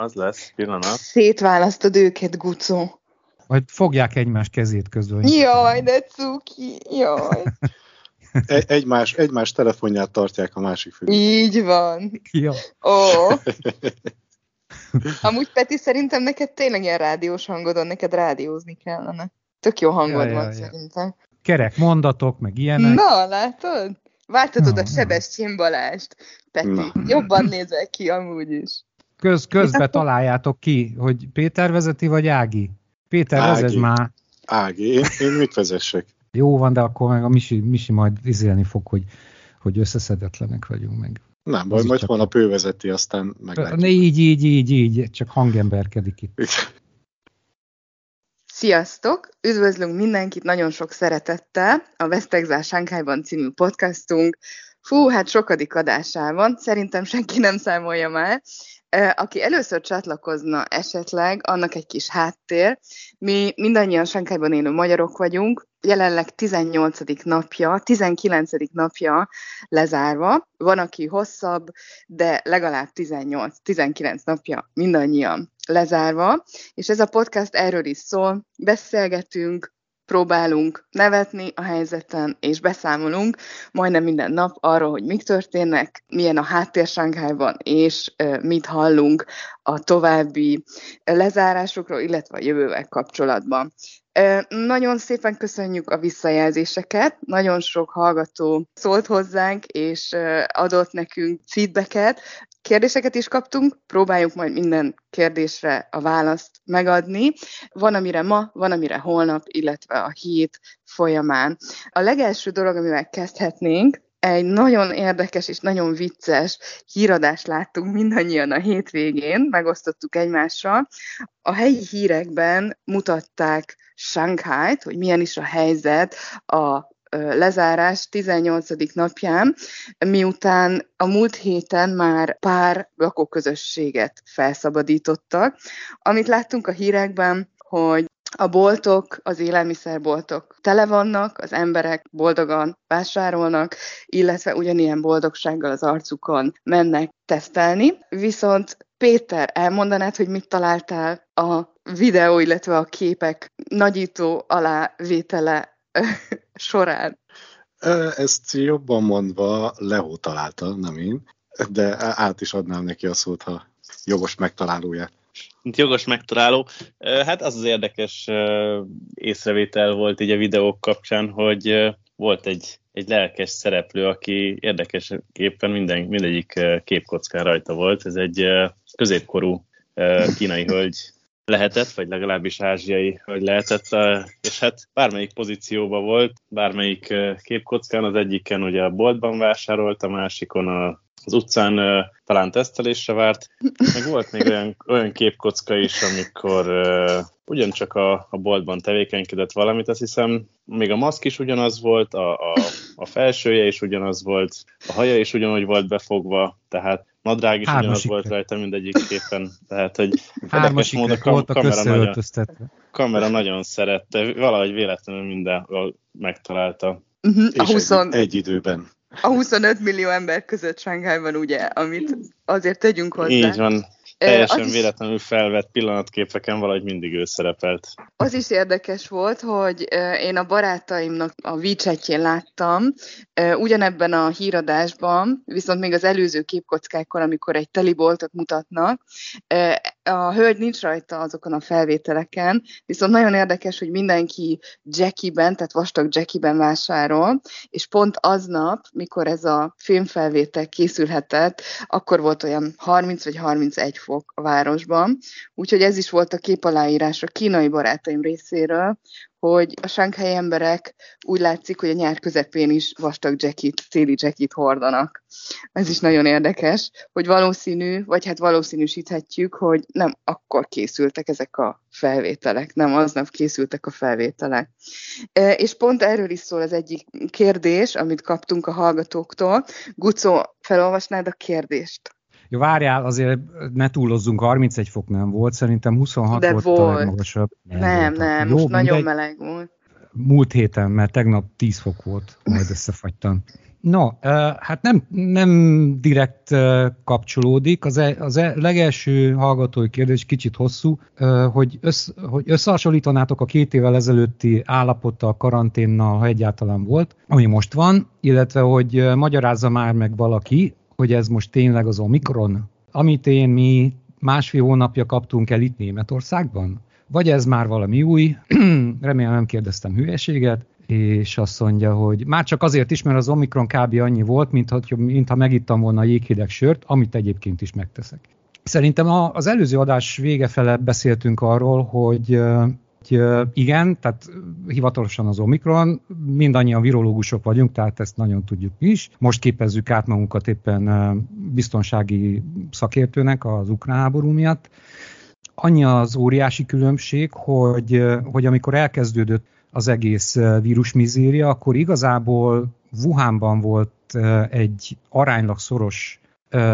Az lesz, pillanat. Szétválasztod őket, Gucó. Vagy fogják egymás kezét közül. Jaj, de cuki, jaj. Egy, egymás, egymás telefonját tartják a másik fő. Így van. Ja. Ó. Amúgy Peti, szerintem neked tényleg ilyen rádiós hangodon, neked rádiózni kellene. Tök jó hangod Ja, ja, van ja. szerintem. Kerek mondatok, meg ilyenek. Na, látod? Váltatod Na, a. Sebestyén Balást, Peti. Na. Jobban nézel ki amúgy is. Köz, közbe találjátok ki, hogy Péter vezeti, vagy Ági. Péter, Ági. vezess már. Ági, én, én mit vezessek? Jó van, de akkor meg a Misi, Misi majd izélni fog, hogy, hogy összeszedetlenek vagyunk meg. Nem baj, majd csak holnap ő vezeti, aztán meglátjuk. Így, így, így, így, csak hangemberkedik itt. Sziasztok! Üdvözlünk mindenkit nagyon sok szeretettel a Vesztegzár Sánkhájban című podcastunk. Fú, hát sokadik adásában, szerintem senki nem számolja már. Aki először csatlakozna esetleg, annak egy kis háttér. Mi mindannyian Sánkhájban élő magyarok vagyunk, jelenleg 18. napja, 19. napja lezárva. Van, aki hosszabb, de legalább 18-19 napja mindannyian lezárva. És ez a podcast erről is szól. Beszélgetünk, próbálunk nevetni a helyzeten, és beszámolunk majdnem minden nap arról, hogy mik történnek, milyen a háttér Sánkhájban, és mit hallunk a további lezárásokról, illetve a jövővel kapcsolatban. Nagyon szépen köszönjük a visszajelzéseket, nagyon sok hallgató szólt hozzánk, és adott nekünk feedbacket, kérdéseket is kaptunk, próbáljuk majd minden kérdésre a választ megadni. Van, amire ma, van, amire holnap, illetve a hét folyamán. A legelső dolog, amivel kezdhetnénk, egy nagyon érdekes és nagyon vicces híradást láttunk mindannyian a hétvégén, megosztottuk egymással. A helyi hírekben mutatták Shanghai-t, hogy milyen is a helyzet a lezárás 18. napján, miután a múlt héten már pár lakóközösséget felszabadítottak. Amit láttunk a hírekben, hogy a boltok, az élelmiszerboltok tele vannak, az emberek boldogan vásárolnak, illetve ugyanilyen boldogsággal az arcukon mennek tesztelni. Viszont Péter, elmondanád, hogy mit találtál a videó, illetve a képek nagyító alávétele során? Ezt jobban mondva Leo találta, nem én, de át is adnám neki a szót, ha jogos megtalálóját. Mint jogos megtaláló. Hát az az érdekes észrevétel volt így a videók kapcsán, hogy volt egy, egy lelkes szereplő, aki érdekesképpen minden, mindegyik képkockán rajta volt. Ez egy középkorú kínai hölgy lehetett, vagy legalábbis ázsiai hölgy lehetett, ö, és hát bármelyik pozícióban volt, bármelyik ö, képkockán, az egyiken ugye a boltban vásárolt, a másikon a az utcán uh, talán tesztelésre várt, meg volt még olyan, olyan képkocka is, amikor uh, ugyancsak a, a boltban tevékenykedett valamit, azt hiszem, még a maszk is ugyanaz volt, a, a, a felsője is ugyanaz volt, a haja is ugyanúgy volt befogva, tehát nadrág is ugyanaz Hármasik volt rajta mindegyik képen, tehát hogy érdekes módon a kam- kamera nagyon, kamera nagyon szerette, valahogy véletlenül mindenhol megtalálta. Uh-huh. A, És 20, egy, egy időben. A 25 millió ember között Sánkhájban, ugye, amit azért tegyünk hozzá. Így van, teljesen is- véletlenül felvett pillanatképeken valahogy mindig ő szerepelt. Az is érdekes volt, hogy én a barátaimnak a WeChat-jén láttam, ugyanebben a híradásban, viszont még az előző képkockákon, amikor egy teli boltot mutatnak, a hölgy nincs rajta azokon a felvételeken, viszont nagyon érdekes, hogy mindenki Jackie-ben, tehát vastag Jackie-ben vásárol, és pont aznap, mikor ez a filmfelvétel készülhetett, akkor volt olyan 30 vagy 31 fok a városban, úgyhogy ez is volt a kép aláírás a kínai barátaim részéről, hogy a sánkhelyi emberek úgy látszik, hogy a nyár közepén is vastag jackit, téli jackit hordanak. Ez is nagyon érdekes, hogy valószínű, vagy hát valószínűsíthetjük, hogy nem akkor készültek ezek a felvételek, nem aznap készültek a felvételek. E, És pont erről is szól az egyik kérdés, amit kaptunk a hallgatóktól. Gucó, felolvasnád a kérdést? Jó, várjál, azért ne túlozzunk, 31 fok nem volt, szerintem 26 De volt, a volt. legmagasabb. Nem, volt. nem, Jó, most nagyon mindegy. meleg volt. Múlt héten, mert tegnap 10 fok volt, majd összefagytam. No, hát nem, nem direkt kapcsolódik. Az, e, az e, legelső hallgatói kérdés kicsit hosszú, hogy, össz, hogy összehasonlítanátok a két évvel ezelőtti állapottal, karanténnal, ha egyáltalán volt, ami most van, illetve hogy magyarázza már meg valaki, hogy ez most tényleg az Omikron, amit én mi másfél hónapja kaptunk el itt Németországban? Vagy ez már valami új, remélem nem kérdeztem hülyeséget, és azt mondja, hogy már csak azért is, mert az Omikron kb. annyi volt, mintha, mintha megittam volna a jéghideg sört, amit egyébként is megteszek. Szerintem az előző adás vége fele beszéltünk arról, hogy hogy igen, tehát hivatalosan az Omikron, mindannyian virológusok vagyunk, tehát ezt nagyon tudjuk is. Most képezzük át magunkat éppen biztonsági szakértőnek az ukrán háború miatt. Annyi az óriási különbség, hogy, hogy amikor elkezdődött az egész vírusmizéria, akkor igazából Wuhanban volt egy aránylag szoros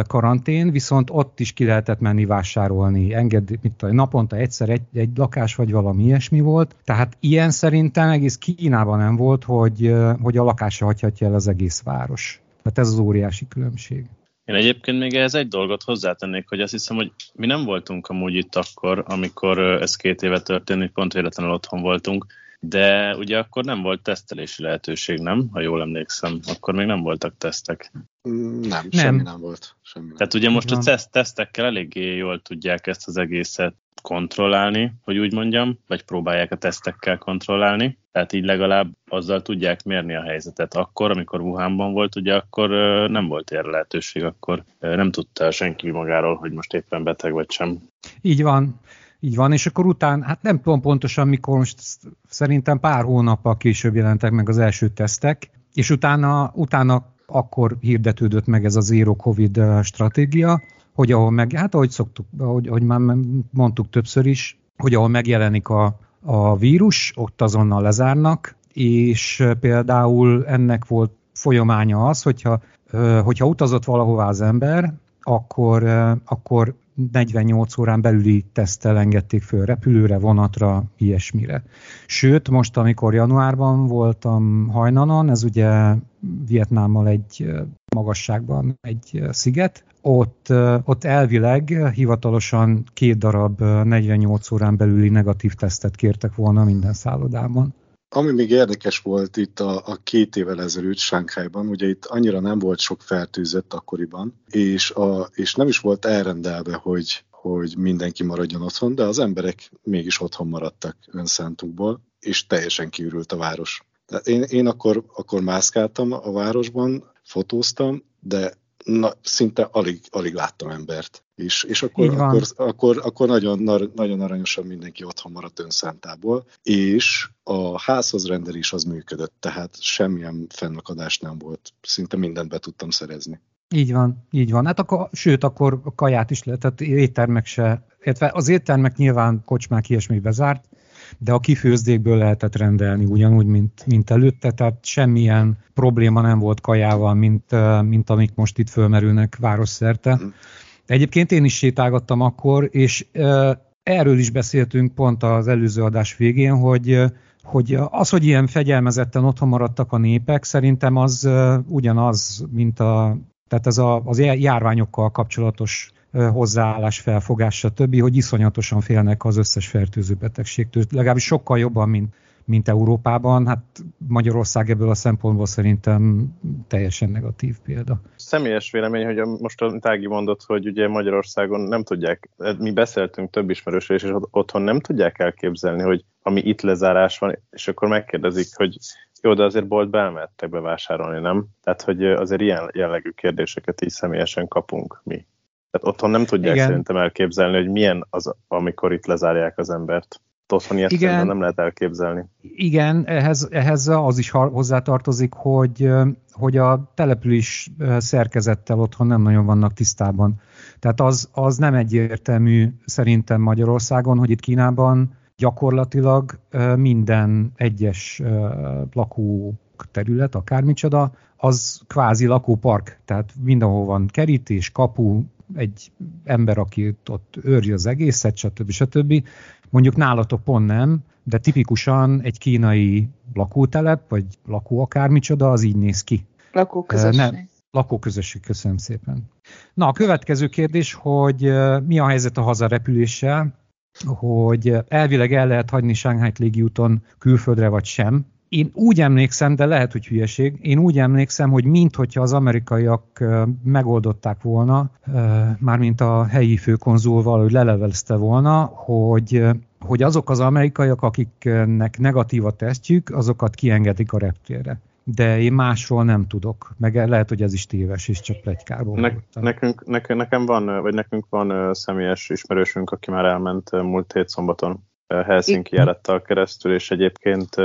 karantén, viszont ott is ki lehetett menni vásárolni, enged, mit a naponta egyszer egy, egy lakás vagy valami ilyesmi volt. Tehát ilyen szerintem egész Kínában nem volt, hogy, hogy a lakásra hagyhatja el az egész város. Tehát ez az óriási különbség. Én egyébként még ehhez egy dolgot hozzátennék, hogy azt hiszem, hogy mi nem voltunk amúgy itt akkor, amikor ez két éve történt, pont véletlenül otthon voltunk, de ugye akkor nem volt tesztelési lehetőség, nem? Ha jól emlékszem, akkor még nem voltak tesztek. Mm, nem, nem. semmi nem volt. Semmi nem. Tehát ugye most a teszt, tesztekkel eléggé jól tudják ezt az egészet kontrollálni, hogy úgy mondjam, vagy próbálják a tesztekkel kontrollálni. Tehát így legalább azzal tudják mérni a helyzetet. Akkor, amikor Wuhanban volt, ugye akkor nem volt erre lehetőség, akkor nem tudta senki magáról, hogy most éppen beteg vagy sem. Így van. Így van, és akkor után, hát nem tudom pontosan mikor, most szerintem pár hónappal később jelentek meg az első tesztek, és utána, utána akkor hirdetődött meg ez a Zero Covid stratégia, hogy ahol meg, hát ahogy szoktuk, ahogy, ahogy már mondtuk többször is, hogy ahol megjelenik a, a vírus, ott azonnal lezárnak, és például ennek volt folyamánya az, hogyha, hogyha utazott valahová az ember, akkor, akkor 48 órán belüli tesztel engedték föl repülőre, vonatra, ilyesmire. Sőt, most, amikor januárban voltam hajnanon, ez ugye Vietnámmal egy magasságban egy sziget, ott, ott elvileg hivatalosan két darab 48 órán belüli negatív tesztet kértek volna minden szállodában. Ami még érdekes volt itt a, a két évvel ezelőtt Sánkhájban, ugye itt annyira nem volt sok fertőzött akkoriban, és, a, és nem is volt elrendelve, hogy, hogy mindenki maradjon otthon, de az emberek mégis otthon maradtak önszántukból, és teljesen kiürült a város. Tehát én, én akkor, akkor mászkáltam a városban, fotóztam, de na, szinte alig, alig láttam embert. És, és akkor, akkor, akkor, akkor nagyon, nagyon aranyosan mindenki otthon maradt önszántából, és a házhoz rendelés az működött, tehát semmilyen fennakadást nem volt. Szinte mindent be tudtam szerezni. Így van, így van. Hát akkor, sőt, akkor kaját is lehetett, éttermek se, illetve az éttermek nyilván kocsmák ilyesmi bezárt, de a kifőzdékből lehetett rendelni ugyanúgy, mint, mint előtte, tehát semmilyen probléma nem volt kajával, mint, mint amik most itt fölmerülnek városszerte. Mm. Egyébként én is sétálgattam akkor, és erről is beszéltünk pont az előző adás végén, hogy hogy az, hogy ilyen fegyelmezetten otthon maradtak a népek, szerintem az ugyanaz, mint a, tehát ez a, az járványokkal kapcsolatos hozzáállás, felfogás, stb., hogy iszonyatosan félnek az összes fertőző betegségtől, legalábbis sokkal jobban, mint, mint Európában. Hát Magyarország ebből a szempontból szerintem teljesen negatív példa. Személyes vélemény, hogy most a Tági mondott, hogy ugye Magyarországon nem tudják, mi beszéltünk több ismerősről, és otthon nem tudják elképzelni, hogy ami itt lezárás van, és akkor megkérdezik, hogy jó, de azért boltba elmehettek bevásárolni, nem? Tehát, hogy azért ilyen jellegű kérdéseket így személyesen kapunk mi. Tehát otthon nem tudják Igen. szerintem elképzelni, hogy milyen az, amikor itt lezárják az embert. Otthon ilyet Igen. nem lehet elképzelni. Igen, ehhez, ehhez az is hozzátartozik, hogy, hogy a település szerkezettel otthon nem nagyon vannak tisztában. Tehát az, az nem egyértelmű szerintem Magyarországon, hogy itt Kínában gyakorlatilag minden egyes lakó terület, akármicsoda, az kvázi lakópark, tehát mindenhol van kerítés, kapu, egy ember, aki ott őrzi az egészet, stb. stb. Mondjuk nálatok pont nem, de tipikusan egy kínai lakótelep, vagy lakó akármicsoda, az így néz ki. Lakóközösség. Nem, lakóközösség, köszönöm szépen. Na, a következő kérdés, hogy mi a helyzet a hazarepüléssel, hogy elvileg el lehet hagyni Shanghai légiúton külföldre vagy sem. Én úgy emlékszem, de lehet, hogy hülyeség, én úgy emlékszem, hogy minthogyha az amerikaiak megoldották volna, mármint a helyi főkonzul valahogy lelevelezte volna, hogy hogy azok az amerikaiak, akiknek negatív a tesztjük, azokat kiengedik a reptérre de én másról nem tudok. Meg lehet, hogy ez is téves, és csak plegykából. Ne, nekünk, nekünk, nekem van, vagy nekünk van személyes ismerősünk, aki már elment múlt hét szombaton Helsinki járattal keresztül, és egyébként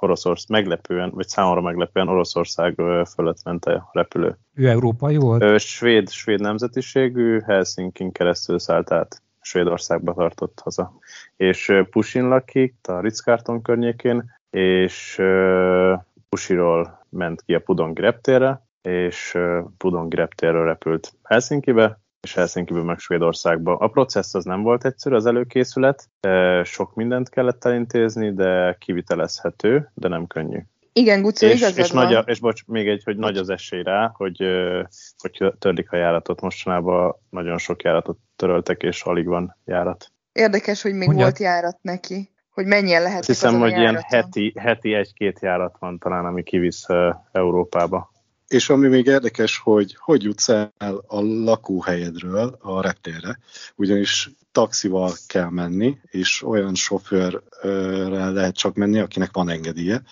Oroszország meglepően, vagy számomra meglepően Oroszország fölött ment a repülő. Ő európai volt? Svéd, svéd nemzetiségű, Helsinkin keresztül szállt át. Svédországba tartott haza. És Pusin lakik a Ritz-Carton környékén, és Pusiról ment ki a Pudongi reptérre, és Pudongi reptérről repült Helsinkibe, és Helsinkiből meg Svédországba. A processz az nem volt egyszerű, az előkészület, sok mindent kellett elintézni, de kivitelezhető, de nem könnyű. Igen, Gucci, és, és, nagy a, és bocs, még egy, hogy nagy az esély rá, hogy, hogy törlik a járatot. Mostanában nagyon sok járatot töröltek, és alig van járat. Érdekes, hogy még Ugye? volt járat neki hogy mennyien lehet. Hiszem, hogy ilyen heti, heti egy-két járat van talán, ami kivisz Európába. És ami még érdekes, hogy hogy jutsz el a lakóhelyedről a reptérre, ugyanis taxival kell menni, és olyan sofőrrel lehet csak menni, akinek van engedélye,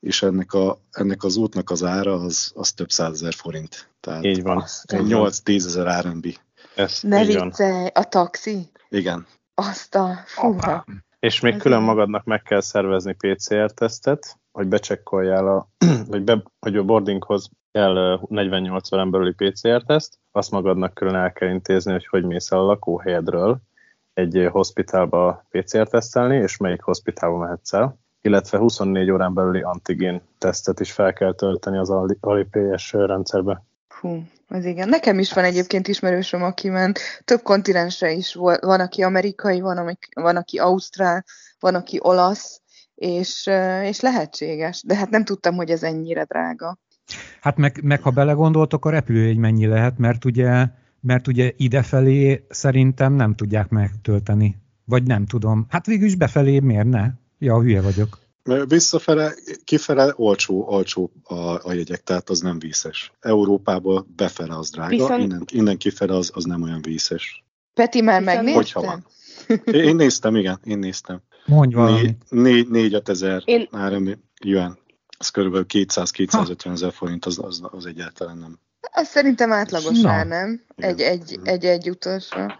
és ennek, a, ennek az útnak az ára az, az több százezer forint. Tehát így van. 8-10 ezer RMB. Ez ne viccelj, a taxi? Igen. Azt a... Fúha. És még külön magadnak meg kell szervezni PCR-tesztet, hogy becsekkoljál, a, hogy, be, hogy a boardinghoz kell 48 órán belüli PCR-teszt, azt magadnak külön el kell intézni, hogy hogy mész el a lakóhelyedről egy hospitálba PCR-tesztelni, és melyik hospitálba mehetsz el, illetve 24 órán belüli antigén tesztet is fel kell tölteni az Alipélyes rendszerbe. Hú, az igen. Nekem is van egyébként ismerősöm, aki ment. Több kontinensre is volt. Van, aki amerikai, van, van aki ausztrál, van, aki olasz, és, és lehetséges. De hát nem tudtam, hogy ez ennyire drága. Hát meg, meg ha belegondoltok, a repülőjegy mennyi lehet, mert ugye, mert ugye idefelé szerintem nem tudják megtölteni. Vagy nem tudom. Hát végül is befelé miért ne? Ja, hülye vagyok. Visszafele, kifele olcsó, olcsó a, a jegyek, tehát az nem vízes. Európából befele az drága, Viszont... innen, innen kifele az, az nem olyan vízes. Peti már megnéztem? Én néztem, igen, én néztem. Mondj valami. Négy, négy ezer én... áram jön. Az körülbelül 200-250 ezer forint, az, az, az egyáltalán nem. Az szerintem átlagos Na. már, nem? Egy, egy, egy, egy utolsó.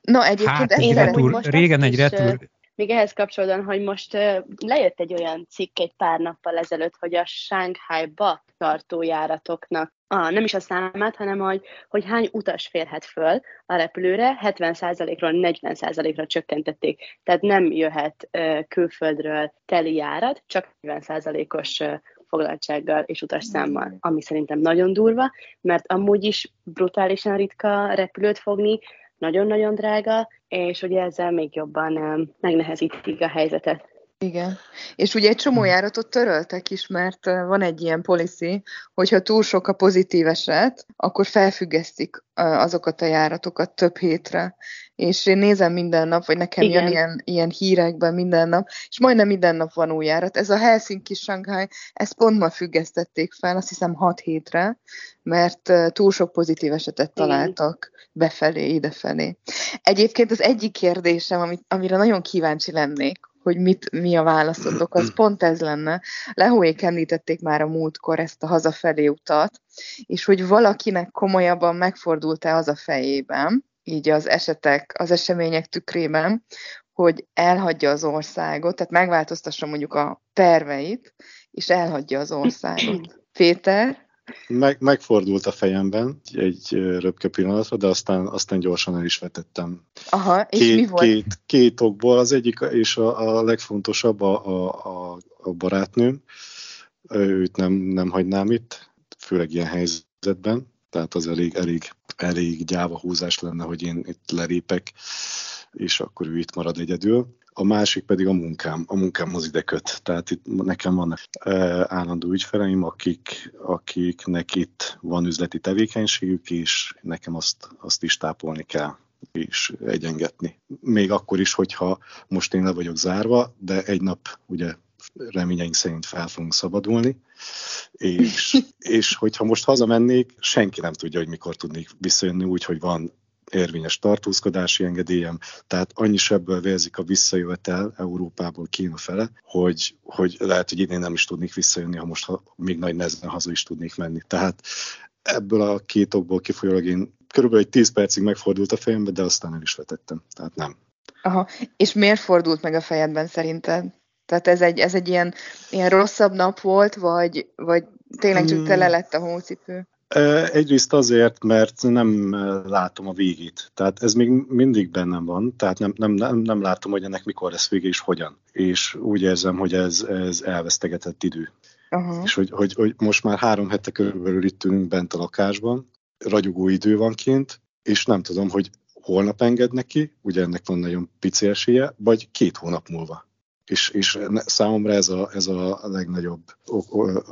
No, egyébként hát, egy retúr, régen egy retúr, még ehhez kapcsolódóan, hogy most lejött egy olyan cikk egy pár nappal ezelőtt, hogy a Shanghai-ba tartó járatoknak a, nem is a számát, hanem hogy, hogy hány utas férhet föl a repülőre, 70%-ról 40%-ra csökkentették. Tehát nem jöhet külföldről teli járat, csak 40%-os foglaltsággal és utasszámmal, ami szerintem nagyon durva, mert amúgy is brutálisan ritka repülőt fogni, nagyon-nagyon drága, és ugye ezzel még jobban megnehezítik a helyzetet. Igen. És ugye egy csomó járatot töröltek is, mert van egy ilyen policy, hogyha túl sok a pozitív eset, akkor felfüggesztik azokat a járatokat több hétre. És én nézem minden nap, vagy nekem Igen. jön ilyen, ilyen hírekben minden nap, és majdnem minden nap van új járat. Ez a Helsinki Shanghai, ezt pont ma függesztették fel, azt hiszem 6 hétre, mert túl sok pozitív esetet találtak befelé, idefelé. Egyébként az egyik kérdésem, amit, amire nagyon kíváncsi lennék, hogy mit, mi a válaszotok, az pont ez lenne. Lehóék említették már a múltkor ezt a hazafelé utat, és hogy valakinek komolyabban megfordult-e az a fejében, így az esetek, az események tükrében, hogy elhagyja az országot, tehát megváltoztassa mondjuk a terveit, és elhagyja az országot. Péter? Meg, megfordult a fejemben egy röpke pillanatra, de aztán, aztán gyorsan el is vetettem. Aha, és két, mi volt? Két, két okból. Az egyik, és a, a legfontosabb a, a, a barátnőm. Őt nem, nem hagynám itt, főleg ilyen helyzetben. Tehát az elég, elég, elég gyáva húzás lenne, hogy én itt lerépek, és akkor ő itt marad egyedül. A másik pedig a munkám, a munkámhoz ide köt. Tehát itt nekem vannak állandó ügyfeleim, akik, akiknek itt van üzleti tevékenységük, és nekem azt, azt is tápolni kell és egyengetni. Még akkor is, hogyha most én le vagyok zárva, de egy nap ugye reményeink szerint fel fogunk szabadulni, és, és hogyha most hazamennék, senki nem tudja, hogy mikor tudnék visszajönni úgy, hogy van érvényes tartózkodási engedélyem, tehát annyi sebből vérzik a visszajövetel Európából Kína fele, hogy, hogy lehet, hogy idén nem is tudnék visszajönni, ha most ha még nagy nehezen haza is tudnék menni. Tehát ebből a két okból kifolyólag én körülbelül egy 10 percig megfordult a fejembe, de aztán el is vetettem. Tehát nem. Aha. És miért fordult meg a fejedben szerinted? Tehát ez egy, ez egy ilyen, ilyen rosszabb nap volt, vagy, vagy tényleg csak tele hmm. lett a hócipő? Egyrészt azért, mert nem látom a végét. Tehát ez még mindig bennem van, tehát nem, nem, nem, nem látom, hogy ennek mikor lesz vége és hogyan. És úgy érzem, hogy ez, ez elvesztegetett idő. Uh-huh. És hogy, hogy, hogy most már három hete körülbelül itt ülünk bent a lakásban, ragyogó idő van kint, és nem tudom, hogy holnap enged neki, ugye ennek van nagyon pici esélye, vagy két hónap múlva. És, és számomra ez a, ez a legnagyobb,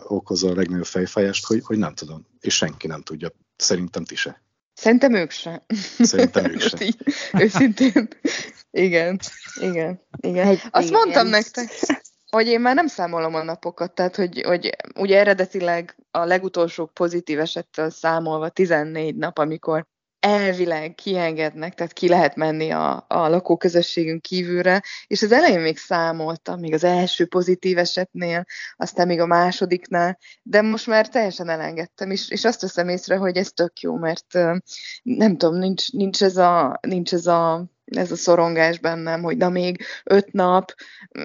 okozza a legnagyobb fejfájást, hogy, hogy nem tudom. És senki nem tudja. Szerintem ti se. Szerintem ők se. Szerintem ők se. így, őszintén. Igen, igen, igen. Egy, Azt igen. mondtam nektek, hogy én már nem számolom a napokat, tehát hogy, hogy ugye eredetileg a legutolsó pozitív esettel számolva 14 nap, amikor elvileg kiengednek, tehát ki lehet menni a, a lakóközösségünk kívülre, és az elején még számoltam, még az első pozitív esetnél, aztán még a másodiknál, de most már teljesen elengedtem, és, és azt veszem észre, hogy ez tök jó, mert nem tudom, nincs, nincs ez a, nincs ez a ez a szorongás bennem, hogy na még öt nap,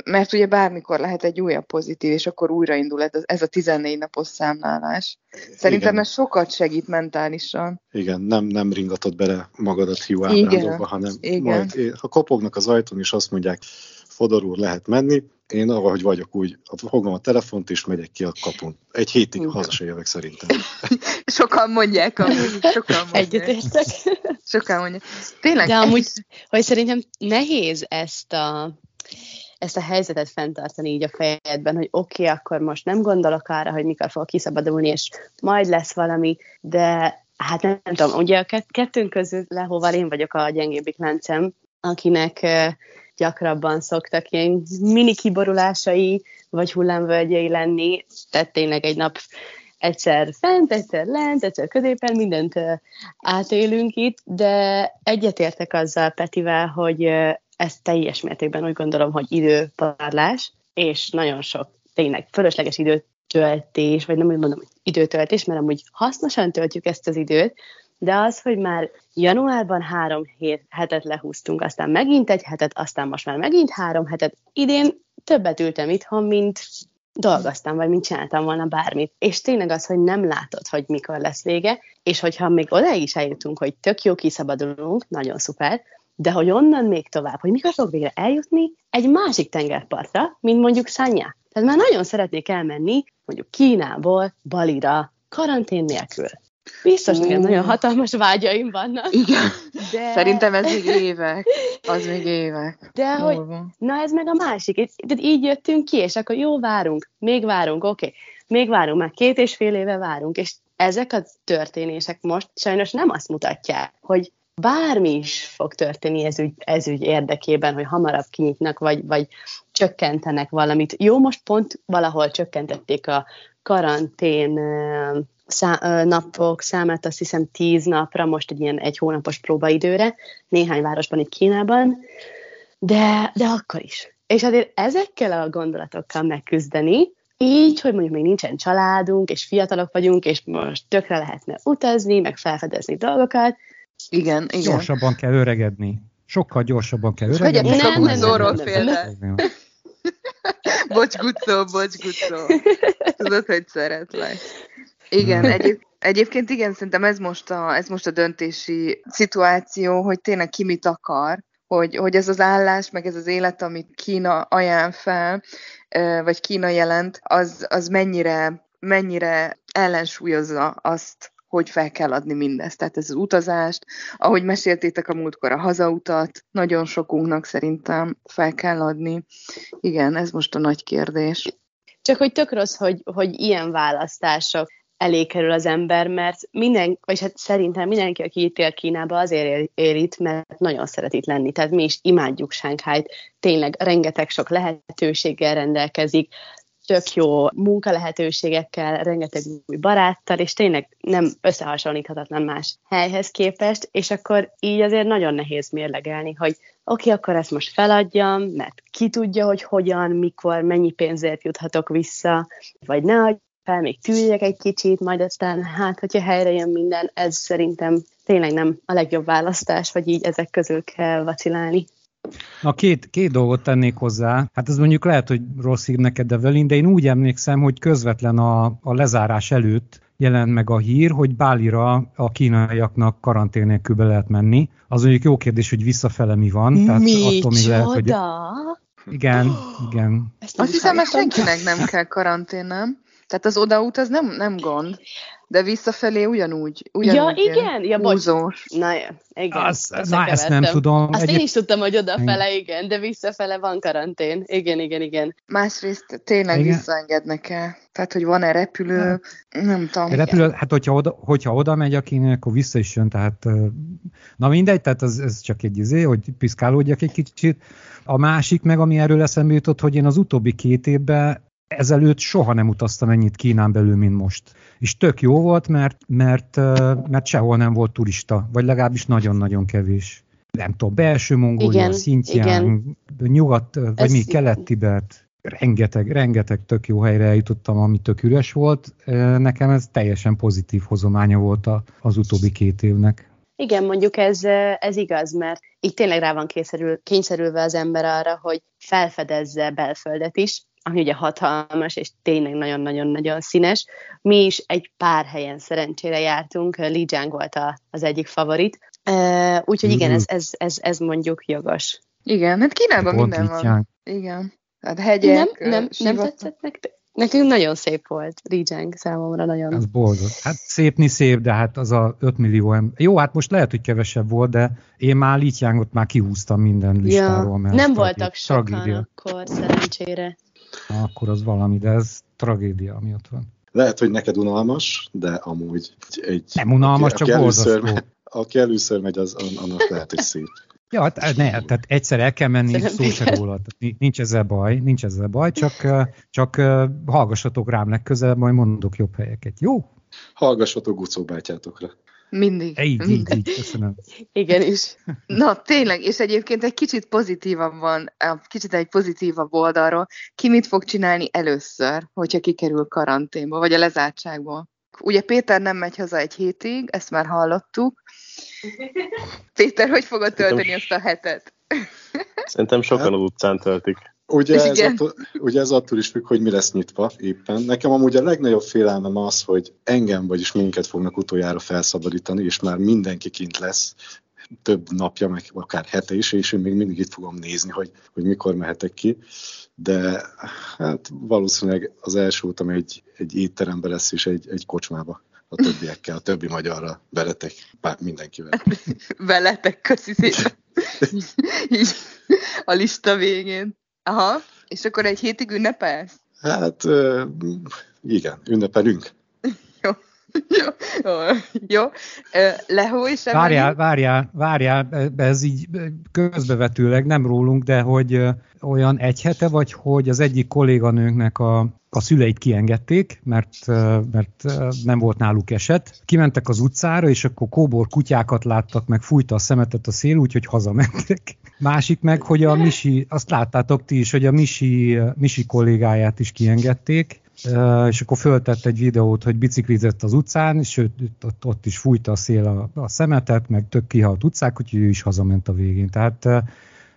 mert ugye bármikor lehet egy újabb pozitív, és akkor újraindul ez a 14 napos számlálás. Szerintem Igen. ez sokat segít mentálisan. Igen, nem, nem ringatod bele magadat hiú ábrándokba, hanem Igen. majd, ha kopognak az ajtón, és azt mondják, Fodor úr, lehet menni, én ahogy vagyok, úgy fogom a telefont, és megyek ki a kapun. Egy hétig haza se jövök szerintem. Sokan mondják, amúgy. Sokan mondják. Egyetértek. Sokan mondják. Tényleg. De amúgy, hogy szerintem nehéz ezt a ezt a helyzetet fenntartani így a fejedben, hogy oké, okay, akkor most nem gondolok arra, hogy mikor fog kiszabadulni, és majd lesz valami, de hát nem, nem tudom, ugye a kettőnk közül lehóval én vagyok a gyengébbik láncem, akinek gyakrabban szoktak ilyen mini kiborulásai, vagy hullámvölgyei lenni, tehát tényleg egy nap egyszer fent, egyszer lent, egyszer középen, mindent átélünk itt, de egyetértek azzal Petivel, hogy ez teljes mértékben úgy gondolom, hogy időparlás, és nagyon sok tényleg fölösleges időtöltés, vagy nem úgy mondom, hogy időtöltés, mert amúgy hasznosan töltjük ezt az időt, de az, hogy már januárban három hetet lehúztunk, aztán megint egy hetet, aztán most már megint három hetet, idén többet ültem itthon, mint dolgoztam, vagy mint csináltam volna bármit. És tényleg az, hogy nem látod, hogy mikor lesz vége, és hogyha még oda is eljutunk, hogy tök jó kiszabadulunk, nagyon szuper, de hogy onnan még tovább, hogy mikor fog végre eljutni egy másik tengerpartra, mint mondjuk Szanya. Tehát már nagyon szeretnék elmenni mondjuk Kínából Balira, karantén nélkül. Biztos mm. nekem nagyon hatalmas vágyaim vannak. Igen. De... Szerintem ez még évek. Az még évek. De hogy, na ez meg a másik. Tehát így jöttünk ki, és akkor jó, várunk, még várunk, oké. Okay. Még várunk, már két és fél éve várunk, és ezek a történések most sajnos nem azt mutatják, hogy bármi is fog történni ez ügy, ez ügy érdekében, hogy hamarabb kinyitnak, vagy, vagy csökkentenek valamit. Jó, most pont valahol csökkentették a karantén szá- napok számát, azt hiszem tíz napra, most egy ilyen egy hónapos próbaidőre, néhány városban itt Kínában, de, de akkor is. És azért ezekkel a gondolatokkal megküzdeni, így, hogy mondjuk még nincsen családunk, és fiatalok vagyunk, és most tökre lehetne utazni, meg felfedezni dolgokat. Igen, igen. Gyorsabban kell öregedni. Sokkal gyorsabban kell öregedni. Vegyek a Gutzóról félre. Bocs, Gutzó, bocs, Gutzó. Tudod, hogy szeretlek. Igen, egyéb, egyébként igen, szerintem ez most, a, ez most a döntési szituáció, hogy tényleg ki mit akar, hogy, hogy ez az állás, meg ez az élet, amit Kína ajánl fel, vagy Kína jelent, az, az mennyire, mennyire ellensúlyozza azt, hogy fel kell adni mindezt. Tehát ez az utazást, ahogy meséltétek a múltkor a hazautat, nagyon sokunknak szerintem fel kell adni. Igen, ez most a nagy kérdés. Csak hogy tök rossz, hogy, hogy ilyen választások elé kerül az ember, mert minden, vagy hát szerintem mindenki, aki itt él Kínába, azért él, él itt, mert nagyon szeret itt lenni. Tehát mi is imádjuk Sánkhájt, tényleg rengeteg sok lehetőséggel rendelkezik, tök jó munkalehetőségekkel, rengeteg új baráttal, és tényleg nem összehasonlíthatatlan más helyhez képest, és akkor így azért nagyon nehéz mérlegelni, hogy oké, okay, akkor ezt most feladjam, mert ki tudja, hogy hogyan, mikor, mennyi pénzért juthatok vissza, vagy ne fel, még tűjjek egy kicsit, majd aztán hát, hogyha helyre jön minden, ez szerintem tényleg nem a legjobb választás, vagy így ezek közül kell vacilálni. Na két, két dolgot tennék hozzá. Hát ez mondjuk lehet, hogy rossz hír neked, Develin, de én úgy emlékszem, hogy közvetlen a, a lezárás előtt jelent meg a hír, hogy Bálira a kínaiaknak karantén nélkül be lehet menni. Az mondjuk jó kérdés, hogy visszafele mi van. Tehát mi attól még lehet, hogy... Igen, igen. Azt hiszem, hogy senkinek nem kell karantén, nem? Tehát az odaút az nem, nem gond, de visszafelé ugyanúgy. ugyanúgy ja, igen? Ja, bocs. Na, igen. Az, na, ezt nem tudom. Azt Egyéb... én is tudtam, hogy odafele, igen, de visszafele van karantén. Igen, igen, igen. Másrészt tényleg igen. visszaengednek el. Tehát, hogy van-e repülő, ja. nem tudom. Repülő, hát hogyha oda, hogyha oda megy akinek, akkor vissza is jön, tehát na mindegy, tehát az, ez csak egy izé, hogy piszkálódjak egy kicsit. A másik meg, ami erről eszembe jutott, hogy én az utóbbi két évben ezelőtt soha nem utaztam ennyit Kínán belül, mint most. És tök jó volt, mert, mert, mert sehol nem volt turista, vagy legalábbis nagyon-nagyon kevés. Nem tudom, belső Mongólia, Szintján, nyugat, vagy Ez... mi, kelet-Tibet, rengeteg, rengeteg tök jó helyre eljutottam, ami tök üres volt. Nekem ez teljesen pozitív hozománya volt az utóbbi két évnek. Igen, mondjuk ez, ez igaz, mert itt tényleg rá van kényszerül, kényszerülve az ember arra, hogy felfedezze belföldet is, ami ugye hatalmas, és tényleg nagyon-nagyon-nagyon színes. Mi is egy pár helyen szerencsére jártunk, Li Jiang volt a, az egyik favorit, uh, úgyhogy igen, ez, ez, ez, ez mondjuk jogos. Igen, hát Kínában minden van. Igen. Hát hegyek, Nem, nem, nem tetszett nektek? Nekünk nagyon szép volt, Rijang számomra nagyon. Ez boldog. Hát szépni szép, de hát az a 5 millió ember. Jó, hát most lehet, hogy kevesebb volt, de én már Lityángot már kihúztam minden listáról. Ja, mert nem voltak sokan tragédia. akkor, szerencsére. Akkor az valami, de ez tragédia, ami ott van. Lehet, hogy neked unalmas, de amúgy egy... Nem unalmas, aki, csak aki először, megy, aki először megy, az, annak lehet, hogy szép. Ja, hát ne, tehát egyszer el kell menni, szó se róla. Tehát nincs ezzel baj, nincs ezzel baj, csak, csak hallgassatok rám legközelebb, majd mondok jobb helyeket. Jó? Hallgassatok Gucó bátyátokra. Mindig. Így, mindig. így, így, köszönöm. Igen is. Na, tényleg, és egyébként egy kicsit pozitívan van, kicsit egy pozitívabb oldalról. Ki mit fog csinálni először, hogyha kikerül karanténba, vagy a lezártságból? Ugye Péter nem megy haza egy hétig, ezt már hallottuk. Péter, hogy fogod tölteni ezt a hetet? Szerintem sokan az utcán töltik. Ugye ez, attól, ugye ez attól is függ, hogy mi lesz nyitva éppen. Nekem amúgy a legnagyobb félelmem az, hogy engem, vagyis minket fognak utoljára felszabadítani, és már mindenki kint lesz, több napja, meg akár hete is, és én még mindig itt fogom nézni, hogy, hogy mikor mehetek ki. De hát valószínűleg az első utam egy, egy étterembe lesz, és egy, egy kocsmába a többiekkel, a többi magyarra veletek, bár mindenkivel. veletek, köszi szépen. A lista végén. Aha, és akkor egy hétig ünnepelsz? Hát igen, ünnepelünk. jó. Jó, is Várjál, várjál, várjál, ez így közbevetőleg, nem rólunk, de hogy olyan egy hete vagy, hogy az egyik kolléganőnknek a, a szüleit kiengedték, mert, mert nem volt náluk eset. Kimentek az utcára, és akkor kóbor kutyákat láttak, meg fújta a szemetet a szél, úgyhogy hazamentek. Másik meg, hogy a Misi, azt láttátok ti is, hogy a Misi, Misi kollégáját is kiengedték, és akkor föltett egy videót, hogy biciklizett az utcán, és ő, ott, ott is fújta a szél a, a szemetet, meg tök kihalt utcák, úgyhogy ő is hazament a végén. Tehát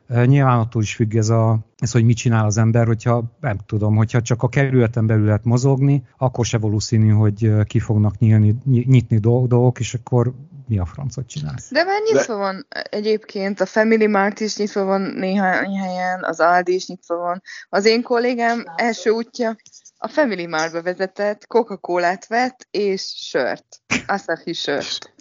nyilván attól is függ ez, a, ez, hogy mit csinál az ember, hogyha nem tudom, hogyha csak a kerületen belül lehet mozogni, akkor se valószínű, hogy ki fognak nyílni, nyitni dolgok, és akkor mi a francot csinálsz? De már nyitva De... van egyébként, a Family Mart is nyitva van néhány helyen, az Aldi is nyitva van. Az én kollégám első útja a Family Martba vezetett, Coca-Colát vett, és sört. Asahi sört.